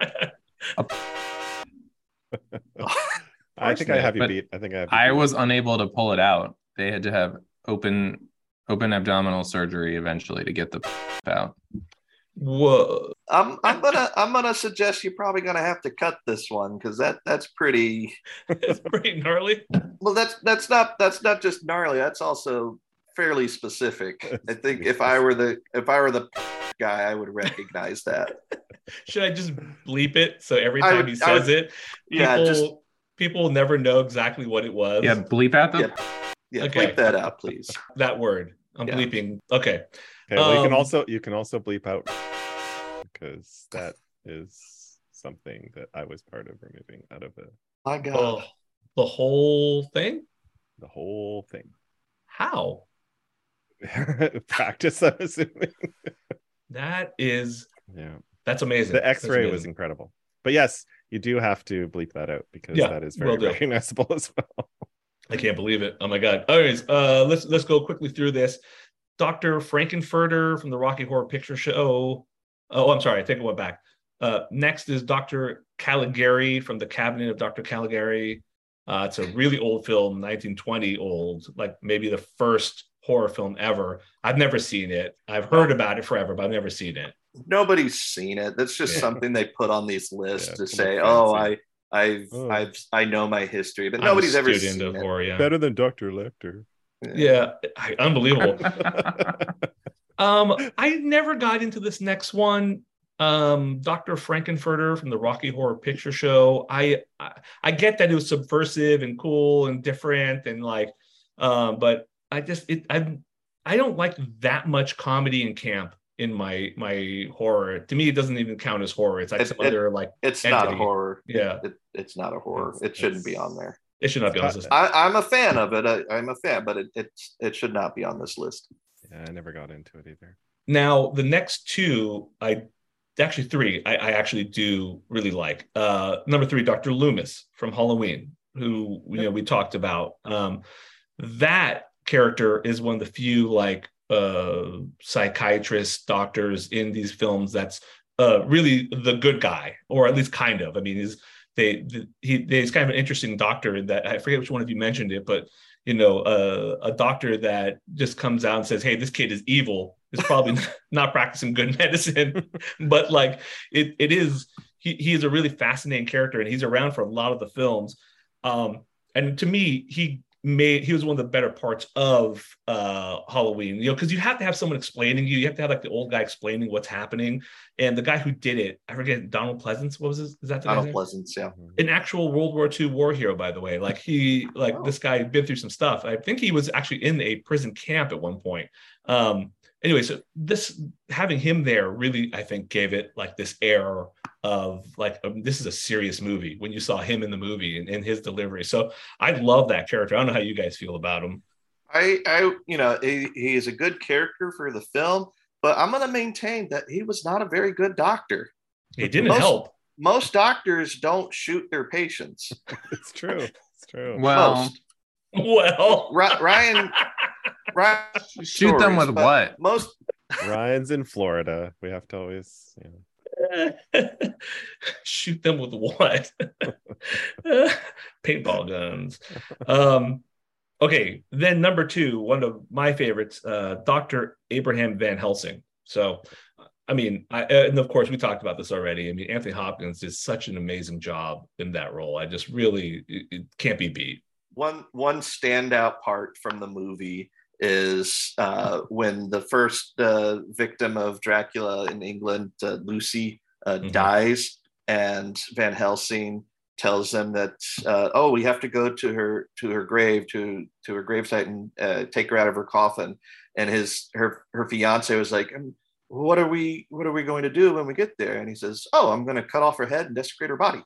I think I have you beat. I think I have I beat. was unable to pull it out. They had to have open open abdominal surgery eventually to get the out. whoa I'm I'm gonna I'm gonna suggest you're probably gonna have to cut this one because that that's pretty it's pretty gnarly well that's that's not that's not just gnarly that's also fairly specific. I think pretty if I were the if I were the guy I would recognize that. Should I just bleep it so every time would- he says would- it, Yeah, people, just people will never know exactly what it was? Yeah, bleep out the Yeah. yeah Okay. bleep that out please. That word. I'm Yeah. bleeping. Okay. Okay, well, you can Um, also you can also bleep out because that is something that I was part of removing out of the My God. Oh, the whole thing? the whole thing. How? Practice, I'm assuming. That is Yeah, that's amazing. the X-ray was incredible. But yes, you do have to bleep that out because Yeah, that is very recognizable as well. I can't believe it. Oh my god. Anyways, uh let's let's go quickly through this. Dr. Frank-N-Furter from the Rocky Horror Picture Show. Oh, I'm sorry, I think I went back. Uh next is Dr. Caligari from the Cabinet of Dr. Caligari. Uh it's a really old film, 1920 old, like maybe the first horror film ever. I've never seen it. I've heard about it forever, but I've never seen it. Nobody's seen it. That's just Yeah. something they put on these lists Yeah, to say, little "Oh, fancy. I, I've, Oh. I've, I know my history," but I'm nobody's ever seen of it. horror, yeah. Better than Dr. Lecter. Yeah, I- unbelievable. Um, I never got into this next one. Um, Dr. Frank-N-Furter from the Rocky Horror Picture Show. I, I I get that it was subversive and cool and different and like, um, but I just it I I don't like that much comedy and camp in my my horror. To me, it doesn't even count as horror. It's like It- some it- other like It's not a horror. Yeah. it, it's not a horror. It's- it shouldn't be on there. it should not be on this It's list. not- I, I'm a fan of it. I, I'm a fan, but it, it's it should not be on this list. Yeah, I never got into it either. Now, the next two, I actually three, I, I actually do really like. Uh, number three, Dr. Loomis from Halloween, who you know we talked about. Um, that character is one of the few like uh, psychiatrists, doctors in these films that's uh, really the good guy, or at least kind of. I mean, he's they the, he he's kind of an interesting doctor that I forget which one of you mentioned it, but you know, uh, a doctor that just comes out and says, "Hey, this kid is evil," is probably not practicing good medicine. but like, it it is. He he is a really fascinating character, and he's around for a lot of the films. Um, and to me, he made he was one of the better parts of uh Halloween. You know, because you have to have someone explaining you. You have to have like the old guy explaining what's happening. And the guy who did it, I forget Donald Pleasence. What was his? Is that the Donald? Pleasence, yeah. an actual World War II war hero, by the way. Like he, like this guy had been through some stuff. I think he was actually in a prison camp at one point. Um, anyway, so this having him there really, I think, gave it like this air of like um, this is a serious movie when you saw him in the movie and, and his delivery. So I love that character. I don't know how you guys feel about him. I, I, you know, he, he is a good character for the film, but I'm going to maintain that he was not a very good doctor. It didn't Most- help. Most doctors don't shoot their patients. It's true. It's true. Well, Most. Well, Ryan, Ryan, shoot them with what? Most Ryan's in Florida. We have to always, you know. shoot them with what? Paintball guns. Um okay then number two one of my favorites uh dr abraham van helsing. So i mean i and of course we talked about this already. I mean anthony hopkins did such an amazing job in that role. I just really it, it can't be beat. One one standout part from the movie is uh, when the first uh, victim of Dracula in England, uh, Lucy, uh, Mhm. dies, and Van Helsing tells them that uh, oh, we have to go to her to her grave to to her gravesite and uh, take her out of her coffin. And his her her fiance was like, "Um, "What are we what are we going to do when we get there?" And he says, "Oh, I'm going to cut off her head and desecrate her body."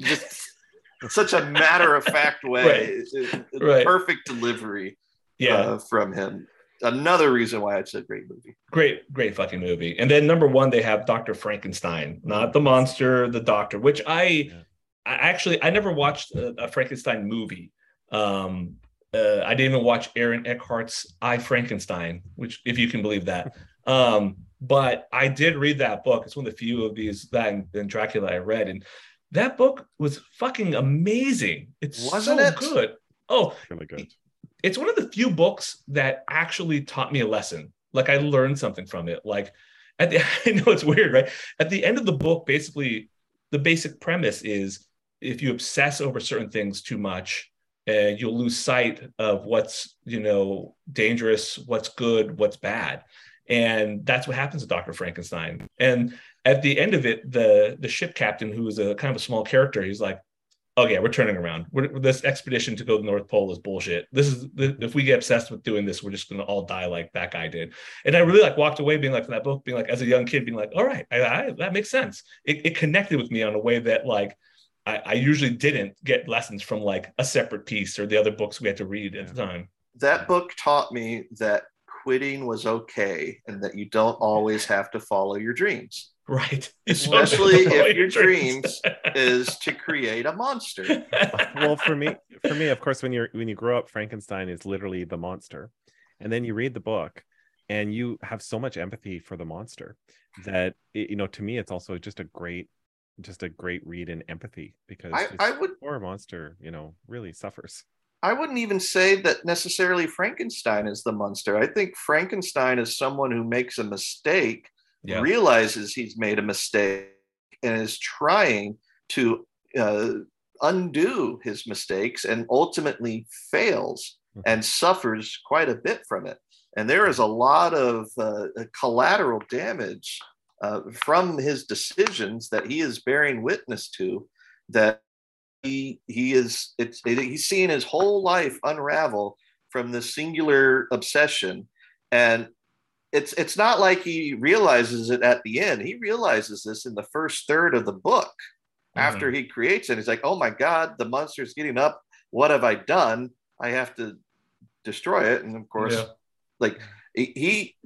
Just such a matter of fact way, Right. Right. perfect delivery yeah uh, from him. Another reason why it's a great movie. great great fucking movie and then number one they have dr frankenstein not the monster the doctor which i Yeah. i actually i never watched a, a frankenstein movie um uh, i didn't even watch aaron eckhart's i frankenstein which if you can believe that um but i did read that book it's one of the few of these that and, and dracula i read and that book was fucking amazing it's Wasn't so it? good oh Really good. It's one of the few books that actually taught me a lesson. Like I learned something from it. Like at the, I know it's weird, right? At the end of the book, basically, the basic premise is if you obsess over certain things too much, uh, you'll lose sight of what's you know dangerous, what's good, what's bad, and that's what happens to Doctor Frankenstein. And at the end of it, the the ship captain, who is a kind of a small character, he's like, oh yeah, we're turning around. We're, this expedition to go to the North Pole is bullshit. This is if we get obsessed with doing this, we're just gonna all die like that guy did. And I really like walked away being like from that book, being like as a young kid, being like, all right, I, I, that makes sense. It, it connected with me on a way that like I, I usually didn't get lessons from like a separate piece or the other books we had to read at the time. That book taught me that quitting was okay and that you don't always have to follow your dreams. Right. Especially if your dreams is to create a monster. well, for me, for me, of course, when you're when you grow up, Frankenstein is literally the monster. And then you read the book and you have so much empathy for the monster that it, you know, to me, it's also just a great just a great read in empathy because I, I would poor monster, you know, really suffers. I wouldn't even say that necessarily Frankenstein is the monster. I think Frankenstein is someone who makes a mistake, yeah. realizes he's made a mistake, and is trying to uh, undo his mistakes and ultimately fails mm-hmm. and suffers quite a bit from it. And there is a lot of uh, collateral damage uh, from his decisions that he is bearing witness to that he he is it's it, he's seeing his whole life unravel from this singular obsession and it's it's not like he realizes it at the end he realizes this in the first third of the book mm-hmm. after he creates it he's like oh my god the monster's getting up what have i done i have to destroy it and of course yeah. like he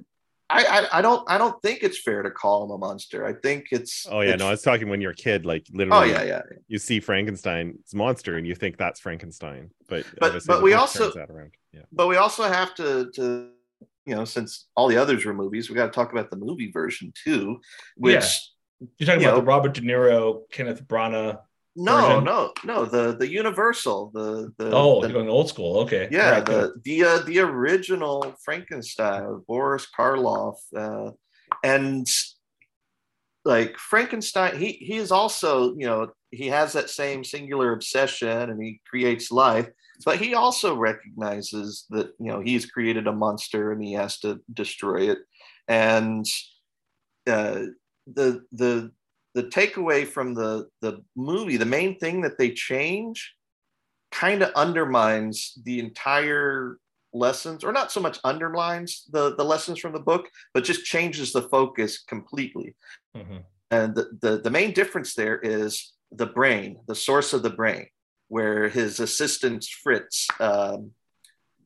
I, I, I don't I don't think it's fair to call him a monster. I think it's oh yeah it's, no I was talking when you're a kid like literally oh yeah yeah you see Frankenstein's monster and you think that's Frankenstein but but but we also yeah. but we also have to to you know since all the others were movies we got to talk about the movie version too which yeah. you're talking you about know, the Robert De Niro Kenneth Branagh no, version? no, no. The the Universal, the the oh, the, you're going old school. Okay, yeah, right, the the uh, the original Frankenstein, Boris Karloff, uh, and like Frankenstein, he he is also you know he has that same singular obsession and he creates life, but he also recognizes that you know he's created a monster and he has to destroy it, and uh, the the the takeaway from the the movie, the main thing that they change, kind of undermines the entire lessons, or not so much undermines the the lessons from the book, but just changes the focus completely. Mm-hmm. And the, the the main difference there is the brain, the source of the brain, where his assistant Fritz um,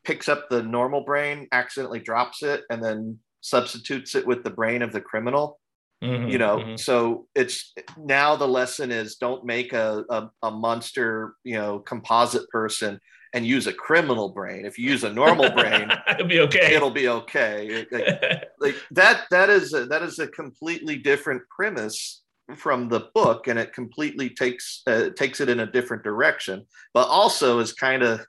picks up the normal brain, accidentally drops it, and then substitutes it with the brain of the criminal. Mm-hmm, you know mm-hmm. so it's now the lesson is don't make a, a, a, monster you know composite person and use a criminal brain. If you use a normal brain it'll be okay. it'll be okay. Like, like that that is a, that is a completely different premise from the book and it completely takes uh, takes it in a different direction but also is kind of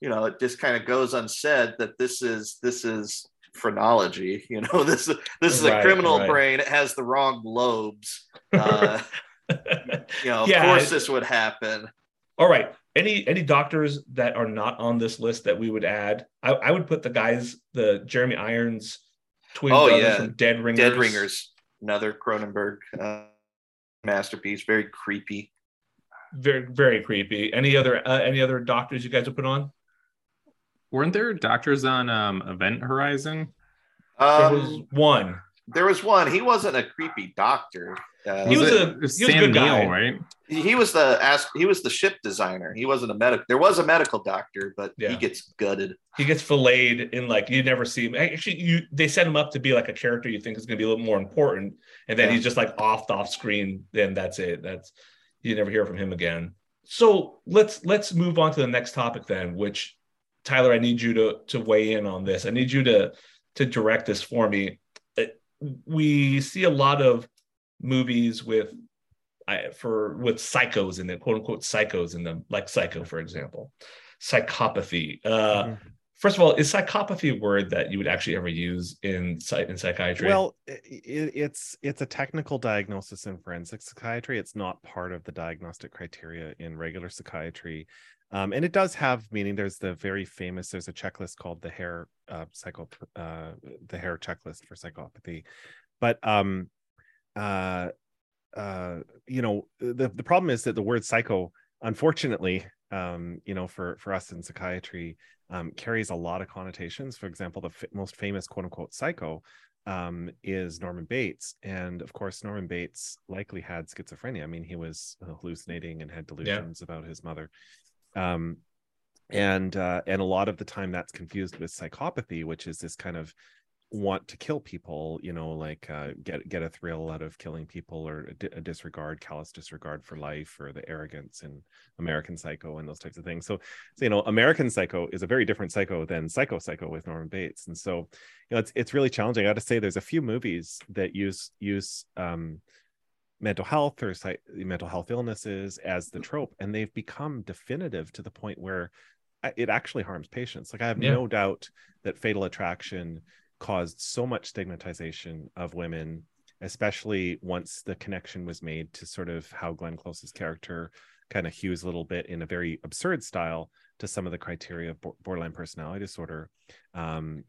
you know it just kind of goes unsaid that this is this is phrenology. You know, this this is a criminal right. brain. It has the wrong lobes. Uh, you know, yeah, of course, this would happen. All right. Any any doctors that are not on this list that we would add? I, I would put the guys, the Jeremy Irons twin oh, brothers yeah. from Dead Ringers. Dead Ringers, another Cronenberg uh, masterpiece. Very creepy. Very very creepy. Any other uh, any other doctors you guys would put on? Weren't there doctors on um, Event Horizon? Um, there was one. There was one. He wasn't a creepy doctor. Uh, he was, a, he was Sam a good guy. right? He was the ask. he was the ship designer. He wasn't a medical. There was a medical doctor, but yeah. he gets gutted. He gets filleted in like you never see him. Actually, you they set him up to be like a character you think is going to be a little more important, and then yeah. he's just like off off screen. Then that's it. That's you never hear from him again. So let's let's move on to the next topic then, which Tyler, I need you to to weigh in on this. I need you to to direct this for me. We see a lot of movies with for with psychos in them, quote unquote psychos in them, like Psycho, for example, psychopathy. Uh, mm-hmm. First of all, is psychopathy a word that you would actually ever use in in psychiatry? Well, it, it's it's a technical diagnosis in forensic psychiatry. It's not part of the diagnostic criteria in regular psychiatry. Um, and it does have meaning. There's the very famous. There's a checklist called the Hare uh, psycho uh, the Hare checklist for psychopathy, but um, uh, uh, you know the the problem is that the word psycho unfortunately, um, you know, for for us in psychiatry, um, carries a lot of connotations. For example, the f- most famous quote unquote psycho um, is Norman Bates, and of course, Norman Bates likely had schizophrenia. I mean, he was hallucinating and had delusions yeah. about his mother. Um, and uh, and a lot of the time that's confused with psychopathy, which is this kind of want to kill people you know like uh, get get a thrill out of killing people or a, disregard callous disregard for life or the arrogance in american psycho and those types of things. So, so you know american psycho is a very different psycho than psycho psycho with norman bates. And so you know it's it's really challenging. I got to say there's a few movies that use use um mental health or mental health illnesses as the trope and they've become definitive to the point where it actually harms patients. Like i have yeah. no doubt that fatal attraction caused so much stigmatization of women especially once the connection was made to sort of how glenn close's character kind of hews a little bit in a very absurd style to some of the criteria of borderline personality disorder. Um,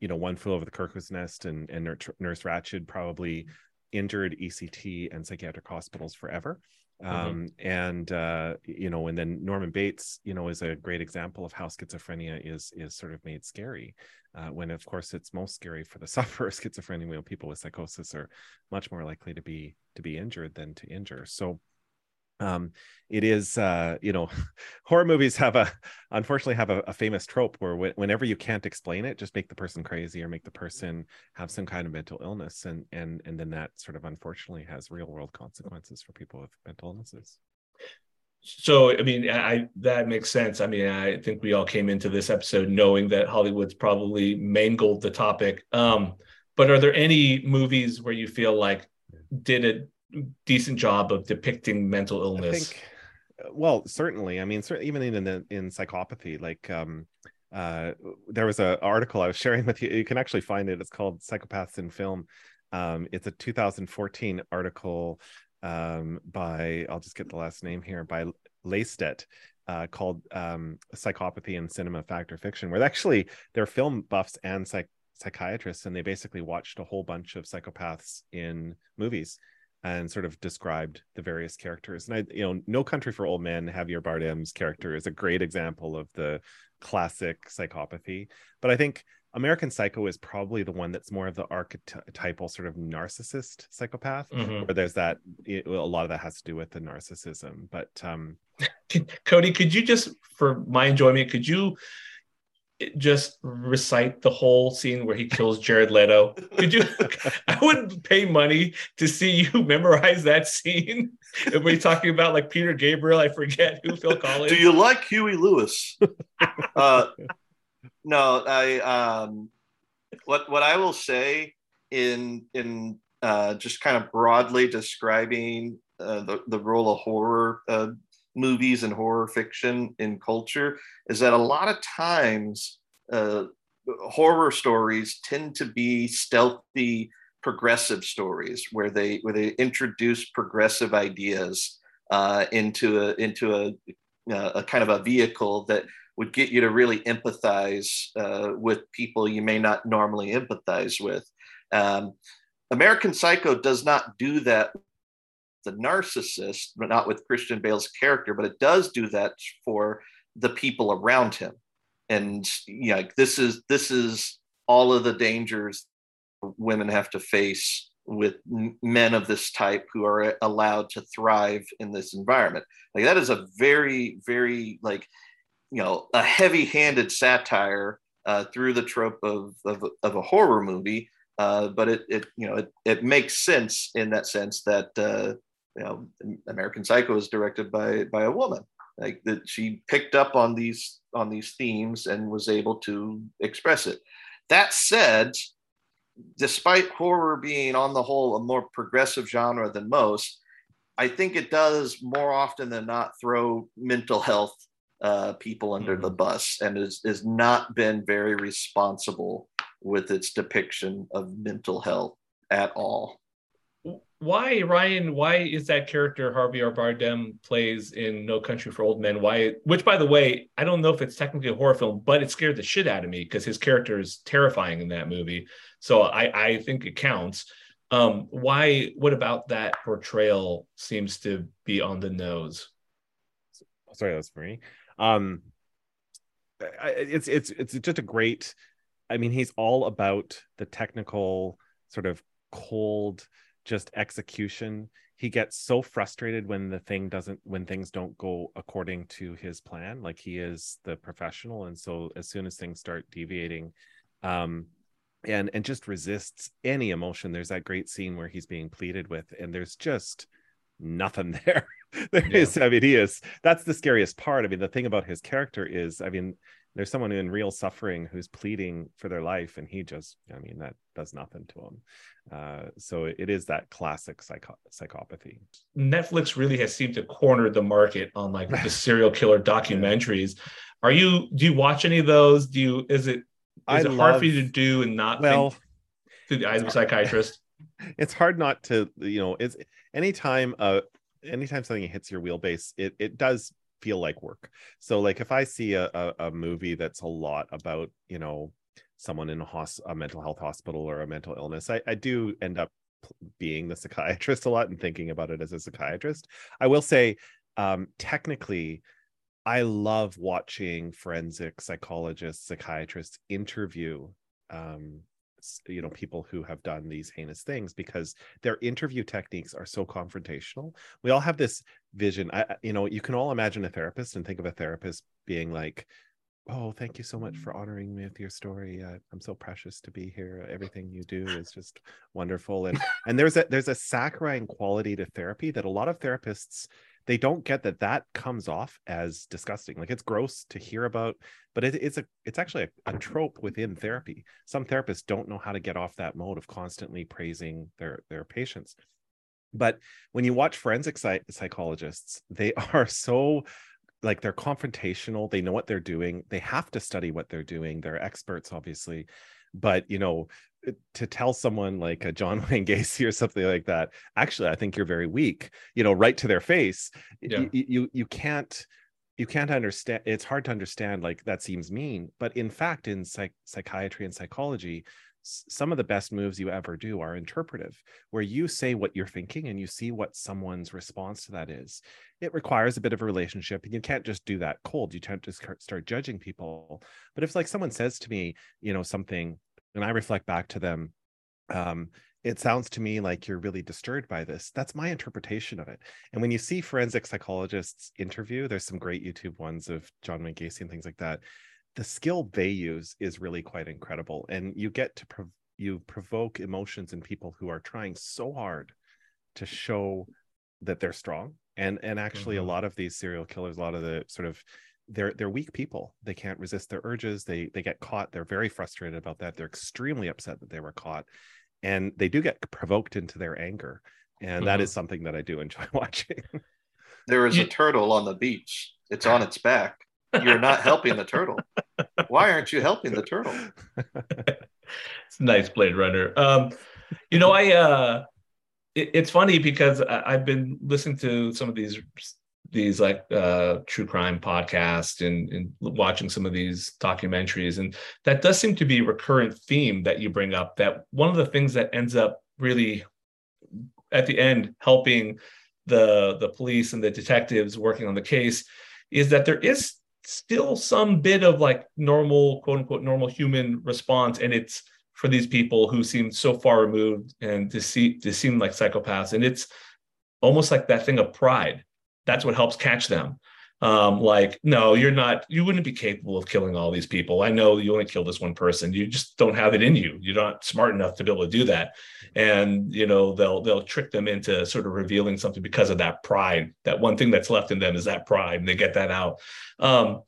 you know one flew over the cuckoo's nest and, and nurse ratched probably injured ect and psychiatric hospitals forever mm-hmm. um, and uh, you know and then norman bates you know is a great example of how schizophrenia is is sort of made scary uh, when of course it's most scary for the sufferer of schizophrenia when people with psychosis are much more likely to be to be injured than to injure so um, it is uh, you know horror movies have a unfortunately have a, a famous trope where whenever you can't explain it just make the person crazy or make the person have some kind of mental illness and and and then that sort of unfortunately has real world consequences for people with mental illnesses. So i mean i that makes sense. I mean i think we all came into this episode knowing that hollywood's probably mangled the topic. Um but are there any movies where you feel like did a decent job of depicting mental illness. think, well certainly. I mean certainly even in the, in psychopathy like um uh there was an article i was sharing with you. You can actually find it. It's called psychopaths in film. Um it's a 2014 article um, by I'll just get the last name here by Leistedt uh, called um, Psychopathy in Cinema Fact or Fiction, where actually they're film buffs and psych- psychiatrists, and they basically watched a whole bunch of psychopaths in movies and sort of described the various characters. And I, you know, No Country for Old Men, Javier Bardem's character is a great example of the classic psychopathy. But I think American Psycho is probably the one that's more of the archetypal sort of narcissist psychopath, mm-hmm. where there's that it, a lot of that has to do with the narcissism. But um, Cody, could you just, for my enjoyment, could you just recite the whole scene where he kills Jared Leto? Could you? I would pay money to see you memorize that scene. If we're talking about like Peter Gabriel, I forget who Phil Collins. Do you like Huey Lewis? uh, no, I um, what what I will say in in uh, just kind of broadly describing uh, the the role of horror uh, movies and horror fiction in culture is that a lot of times uh, horror stories tend to be stealthy progressive stories where they where they introduce progressive ideas uh, into a into a, uh, a kind of a vehicle that would get you to really empathize uh, with people you may not normally empathize with. Um, American Psycho does not do that the narcissist, but not with Christian Bale's character, but it does do that for the people around him. And you know, this is this is all of the dangers women have to face with men of this type who are allowed to thrive in this environment. Like that is a very, very like you know a heavy-handed satire uh, through the trope of, of, of a horror movie uh, but it, it you know it, it makes sense in that sense that uh, you know American Psycho is directed by by a woman like that she picked up on these on these themes and was able to express it that said despite horror being on the whole a more progressive genre than most I think it does more often than not throw mental health uh, people under mm-hmm. the bus and has, has not been very responsible with its depiction of mental health at all. Why, Ryan? Why is that character Javier Bardem plays in No Country for Old Men? Why? Which, by the way, I don't know if it's technically a horror film, but it scared the shit out of me because his character is terrifying in that movie. So I, I think it counts. Um, why? What about that portrayal seems to be on the nose? sorry, that's for me. Um, it's it's it's just a great. I mean, he's all about the technical sort of cold, just execution. He gets so frustrated when the thing doesn't, when things don't go according to his plan. Like he is the professional, and so as soon as things start deviating, um, and and just resists any emotion. There's that great scene where he's being pleaded with, and there's just nothing there. there yeah. is, I mean, he is. That's the scariest part. I mean, the thing about his character is, I mean, there's someone in real suffering who's pleading for their life, and he just, I mean, that does nothing to him. Uh, so it is that classic psycho- psychopathy. Netflix really has seemed to corner the market on like the serial killer documentaries. Are you? Do you watch any of those? Do you? Is it? Is I it love, hard for you to do and not well, think through the eyes of a psychiatrist? It's hard not to, you know, it's anytime uh anytime something hits your wheelbase, it it does feel like work. So like if I see a, a, a movie that's a lot about, you know, someone in a, hos- a mental health hospital or a mental illness, I, I do end up being the psychiatrist a lot and thinking about it as a psychiatrist. I will say, um, technically, I love watching forensic psychologists, psychiatrists interview um, you know people who have done these heinous things because their interview techniques are so confrontational. We all have this vision. I, you know you can all imagine a therapist and think of a therapist being like oh thank you so much for honoring me with your story. Uh, i'm so precious to be here. Everything you do is just wonderful. And and there's a there's a saccharine quality to therapy that a lot of therapists they don't get that that comes off as disgusting like it's gross to hear about but it, it's a it's actually a, a, trope within therapy. Some therapists don't know how to get off that mode of constantly praising their their patients. But when you watch forensic psych- psychologists they are so like they're confrontational they know what they're doing they have to study what they're doing they're experts obviously but you know to tell someone like a John Wayne Gacy or something like that, actually, I think you're very weak, you know, right to their face. Yeah. You, you, you can't, you can't understand. It's hard to understand. Like that seems mean, but in fact, in psych- psychiatry and psychology, some of the best moves you ever do are interpretive, where you say what you're thinking and you see what someone's response to that is. It requires a bit of a relationship, and you can't just do that cold. You can't just start judging people. But if like someone says to me, you know, something and I reflect back to them, um, it sounds to me like you're really disturbed by this. That's my interpretation of it. And when you see forensic psychologists interview, there's some great YouTube ones of John Wayne Gacy and things like that. The skill they use is really quite incredible, and you get to prov- you provoke emotions in people who are trying so hard to show that they're strong. And and actually, mm-hmm. a lot of these serial killers, a lot of the sort of they're they're weak people. They can't resist their urges. They they get caught. They're very frustrated about that. They're extremely upset that they were caught. And they do get provoked into their anger. And mm-hmm. that is something that i do enjoy watching. There is a turtle on the beach. It's on its back. You're not helping the turtle. Why aren't you helping the turtle? It's nice blade runner. Um you know i uh it, it's funny because I, i've been listening to some of these these like uh, true crime podcasts and, and watching some of these documentaries. And that does seem to be a recurrent theme that you bring up that one of the things that ends up really at the end helping the the police and the detectives working on the case is that there is still some bit of like normal quote unquote normal human response. And it's for these people who seem so far removed and to see to seem like psychopaths. And it's almost like that thing of pride that's what helps catch them. Um, like no you're not you wouldn't be capable of killing all these people. I know you only kill this one person. You just don't have it in you. You're not smart enough to be able to do that. And you know they'll they'll trick them into sort of revealing something because of that pride. That one thing that's left in them is that pride and they get that out. Um,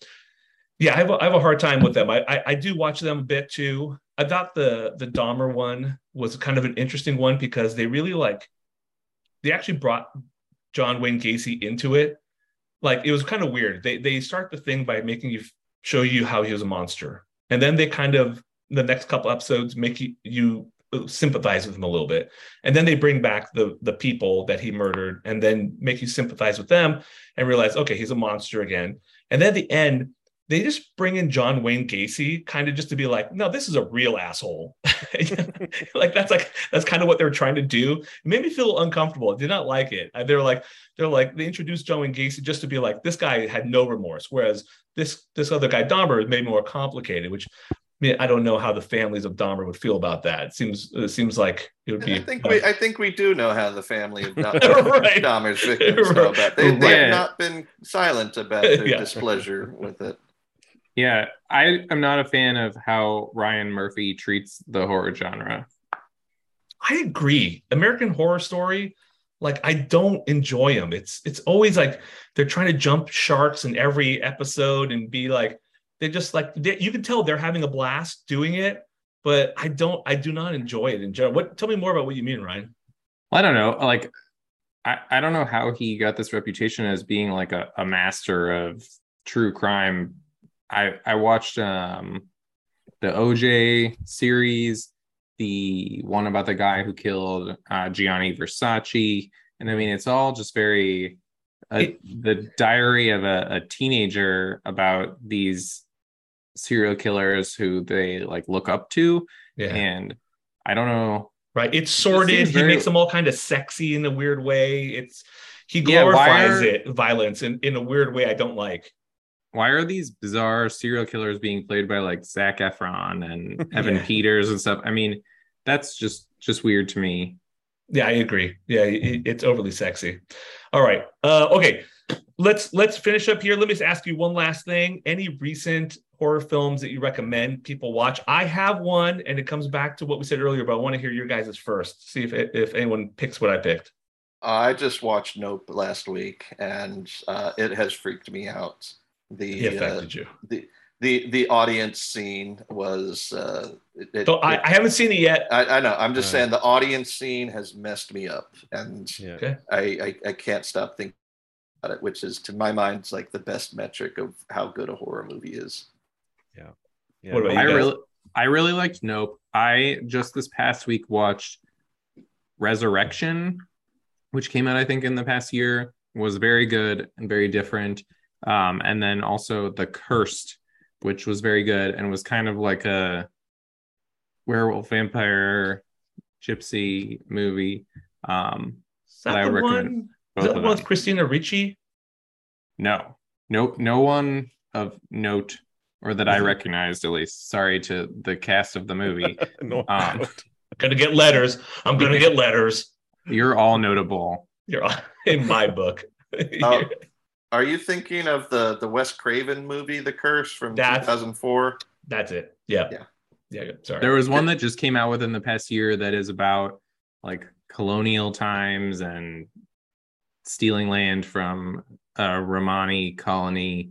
yeah I have, a, I have a hard time with them. I, I, I do watch them a bit too. I thought the the dahmer one was kind of an interesting one because they really like they actually brought John Wayne Gacy into it, like it was kind of weird. They they start the thing by making you show you how he was a monster, and then they kind of the next couple episodes make you, you sympathize with him a little bit, and then they bring back the the people that he murdered, and then make you sympathize with them and realize okay he's a monster again, and then at the end they just bring in John Wayne Gacy kind of just to be like, no, this is a real asshole. like that's like that's kind of what they're trying to do. It made me feel uncomfortable. I did not like it. They're like they're like they introduced John Wayne Gacy just to be like this guy had no remorse, whereas this this other guy Dahmer is made more complicated, which I mean, I don't know how the families of Dahmer would feel about that. It seems it seems like it would be. I think we I think we do know how the family of Dahmer, Right. Dahmer's victims know about. They, they Right. have not been silent about their Yeah. displeasure with it. Yeah, I am not a fan of how Ryan Murphy treats the horror genre. I agree. American Horror Story, like I don't enjoy them. It's it's always like they're trying to jump sharks in every episode and be like they just like they, you can tell they're having a blast doing it, but I don't. I do not enjoy it in general. What? Tell me more about what you mean, Ryan. I don't know, like I, I don't know how he got this reputation as being like a, a master of true crime. I I watched um the OJ series, the one about the guy who killed uh, Gianni Versace, and I mean it's all just very uh, It- the diary of a, a teenager about these serial killers who they like look up to, Yeah. and I don't know right. It's sordid. seems He very- makes them all kind of sexy in a weird way. It's he Yeah, why glorifies are- it violence in, in a weird way I don't like. Why are these bizarre serial killers being played by like Zac Efron and Evan Yeah. Peters and stuff? I mean, that's just just weird to me. Yeah, I agree. Yeah, it, it's overly sexy. All right. Uh, okay. Let's let's finish up here. Let me just ask you one last thing. Any recent horror films that you recommend people watch? I have one, and it comes back to what we said earlier, but I want to hear your guys' first. See if if anyone picks what I picked. I just watched Nope last week, and uh, it has freaked me out. The He uh, you. the the the audience scene was. Uh, it, it- So I, it- I haven't seen it yet. I, I know. I'm just Right. saying the audience scene has messed me up, and Yeah. Okay. I, I I can't stop thinking about it, which is to my mind it's like the best metric of how good a horror movie is. Yeah. What about you I guys? really I really liked Nope. I just this past week watched Resurrection, which came out I think in the past year, was very good and very different. Um, and then also The Cursed, which was very good and was kind of like a werewolf vampire gypsy movie. Um, Is that I the recommend one? Is that of with. Christina Ricci? No, no, no one of note or that I recognized at least. Sorry to the cast of the movie. no, Um, I'm gonna get letters. I'm gonna get letters. You're all notable. You're all in my book. Oh, are you thinking of the the Wes Craven movie, The Curse from 2004? That's it. Yeah. Yeah. Yeah. yeah. Sorry. There was one that just came out within the past year that is about like colonial times and stealing land from a Romani colony.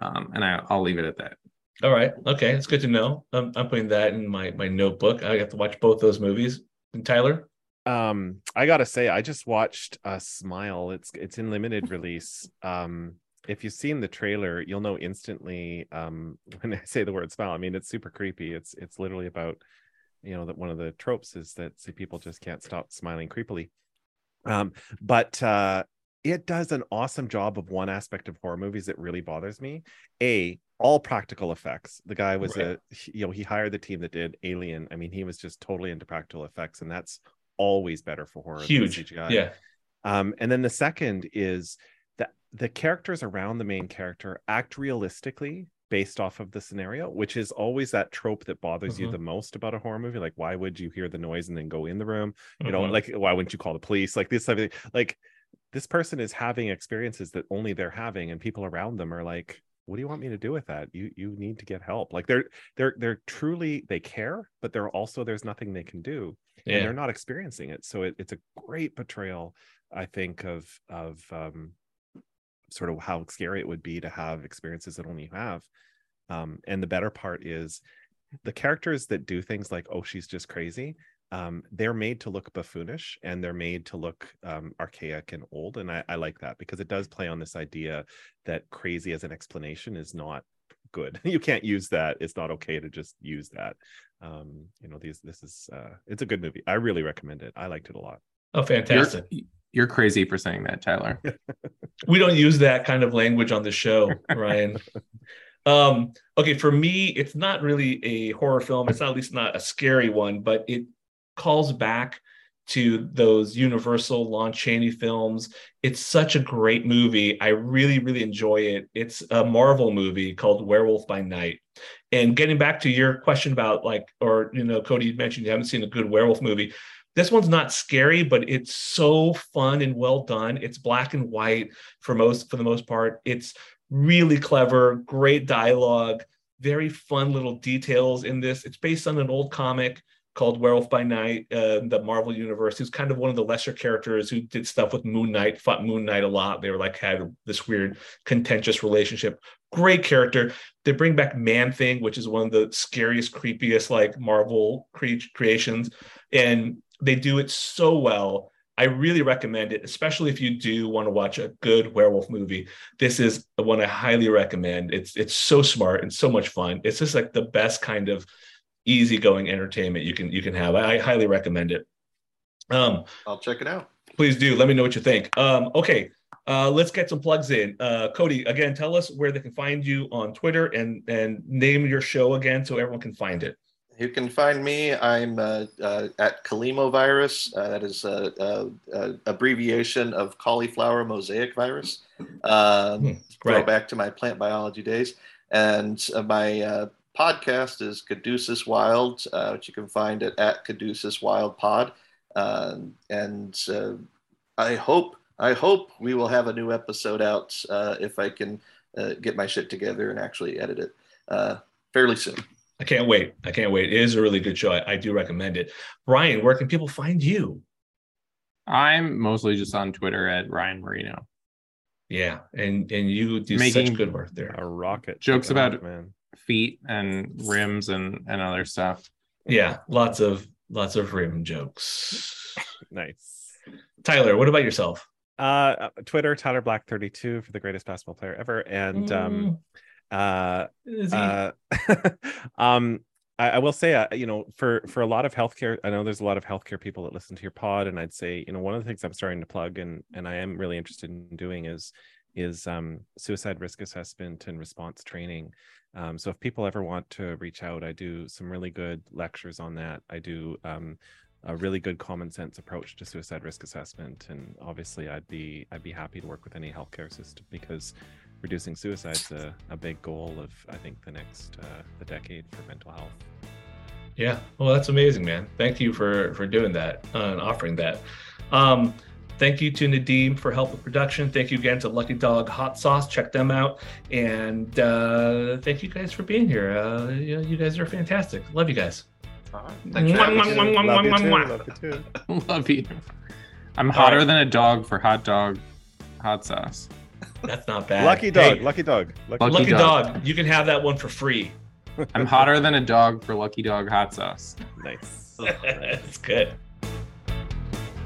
Um, and I, I'll leave it at that. All right. Okay. It's good to know. I'm, I'm putting that in my, my notebook. I have to watch both those movies. And Tyler? Um i gotta say i just watched uh smile. It's it's in limited release. Um if you've seen the trailer you'll know instantly um when i say the word smile i mean it's super creepy. It's it's literally about you know that one of the tropes is that see people just can't stop smiling creepily. Um but uh it does an awesome job of one aspect of horror movies that really bothers me. A all practical effects. The guy was Right. a you know he hired the team that did alien. I mean he was just totally into practical effects and that's always better for horror Huge. Yeah. Um, and then the second is that the characters around the main character act realistically based off of the scenario, which is always that trope that bothers you Mhm. the most about a horror movie. Like, why would you hear the noise and then go in the room? You know, Mhm. like why wouldn't you call the police? Like this type of thing. Like this person is having experiences that only they're having, and people around them are like, what do you want me to do with that? You you need to get help. Like they're they're they're truly they care, but they're also there's nothing they can do and they're not experiencing it. So it, it's a great portrayal i think of of um sort of how scary it would be to have experiences that only you have. Um and the better part is the characters that do things like oh she's just crazy um they're made to look buffoonish and they're made to look um archaic and old. And I, I like that because it does play on this idea that crazy as an explanation is not good you can't use that it's not okay to just use that um you know these this is uh it's a good movie i really recommend it i liked it a lot Oh, fantastic. You're, you're crazy for saying that, Tyler. We don't use that kind of language on the show, Ryan. Um, okay, for me, it's not really a horror film. It's not at least not a scary one, but it calls back to those Universal Lon Chaney films. It's such a great movie. I really, really enjoy it. It's a Marvel movie called Werewolf by Night. And getting back to your question about like, or you know, Cody mentioned you haven't seen a good werewolf movie. This one's not scary, but it's so fun and well done. It's black and white for most for the most part. It's really clever, great dialogue, very fun little details in this. It's based on an old comic called Werewolf by Night, uh, the Marvel universe. Who's kind of one of the lesser characters who did stuff with Moon Knight, fought Moon Knight a lot. They were like had this weird contentious relationship. Great character. They bring back Man Thing, which is one of the scariest, creepiest like Marvel cre- creations, and they do it so well. I really recommend it, especially if you do want to watch a good werewolf movie. This is one I highly recommend. It's it's so smart and so much fun. It's just like the best kind of easygoing entertainment you can you can have. I, I highly recommend it. Um, I'll check it out. Please do. Let me know what you think. Um, okay, uh, let's get some plugs in. Uh, Cody, again, tell us where they can find you on Twitter and and name your show again so everyone can find it. You can find me. I'm uh, uh, at Caulimovirus. Uh, that is a, abbreviation of cauliflower mosaic virus. Um, hmm, right. Go back to my plant biology days. And uh, my uh, podcast is Caduceus Wild, uh, which you can find at, at Caduceus Wild Pod. Um, and I hope I hope we will have a new episode out if I can get my shit together and actually edit it fairly soon. I can't wait. I can't wait. It is a really good show. I, I do recommend it. Brian, where can people find you? I'm mostly just on Twitter at Ryan Marino. Yeah, and and you do Making such good work there. A rocket jokes about it, man. Feet and rims and and other stuff. Yeah, lots of lots of rim jokes. nice. Tyler, what about yourself? Uh, Twitter, Tyler Black 32 for the greatest basketball player ever, and um, mm. um, uh, uh um I, I, will say uh, you know for for a lot of healthcare i know there's a lot of healthcare people that listen to your pod and i'd say you know one of the things i'm starting to plug and and i am really interested in doing is is um, suicide risk assessment and response training um, so if people ever want to reach out i do some really good lectures on that i do um, a really good common sense approach to suicide risk assessment and obviously i'd be i'd be happy to work with any healthcare system because reducing suicide's a, a big goal of I think the next uh, the decade for mental health. Yeah, well, that's amazing, man. Thank you for for doing that uh, and offering that. Um, thank you to Nadim for help with production. Thank you again to Lucky Dog Hot Sauce. Check them out. And uh, thank you guys for being here. Uh, you, you guys are fantastic. Love you guys. Love you Love you. I'm hotter right. than a dog for hot dog hot sauce. That's not bad. Lucky dog. Hey, lucky dog. Lucky, lucky dog. dog. You can have that one for free. I'm hotter than a dog for Lucky Dog hot sauce. Nice. That's good.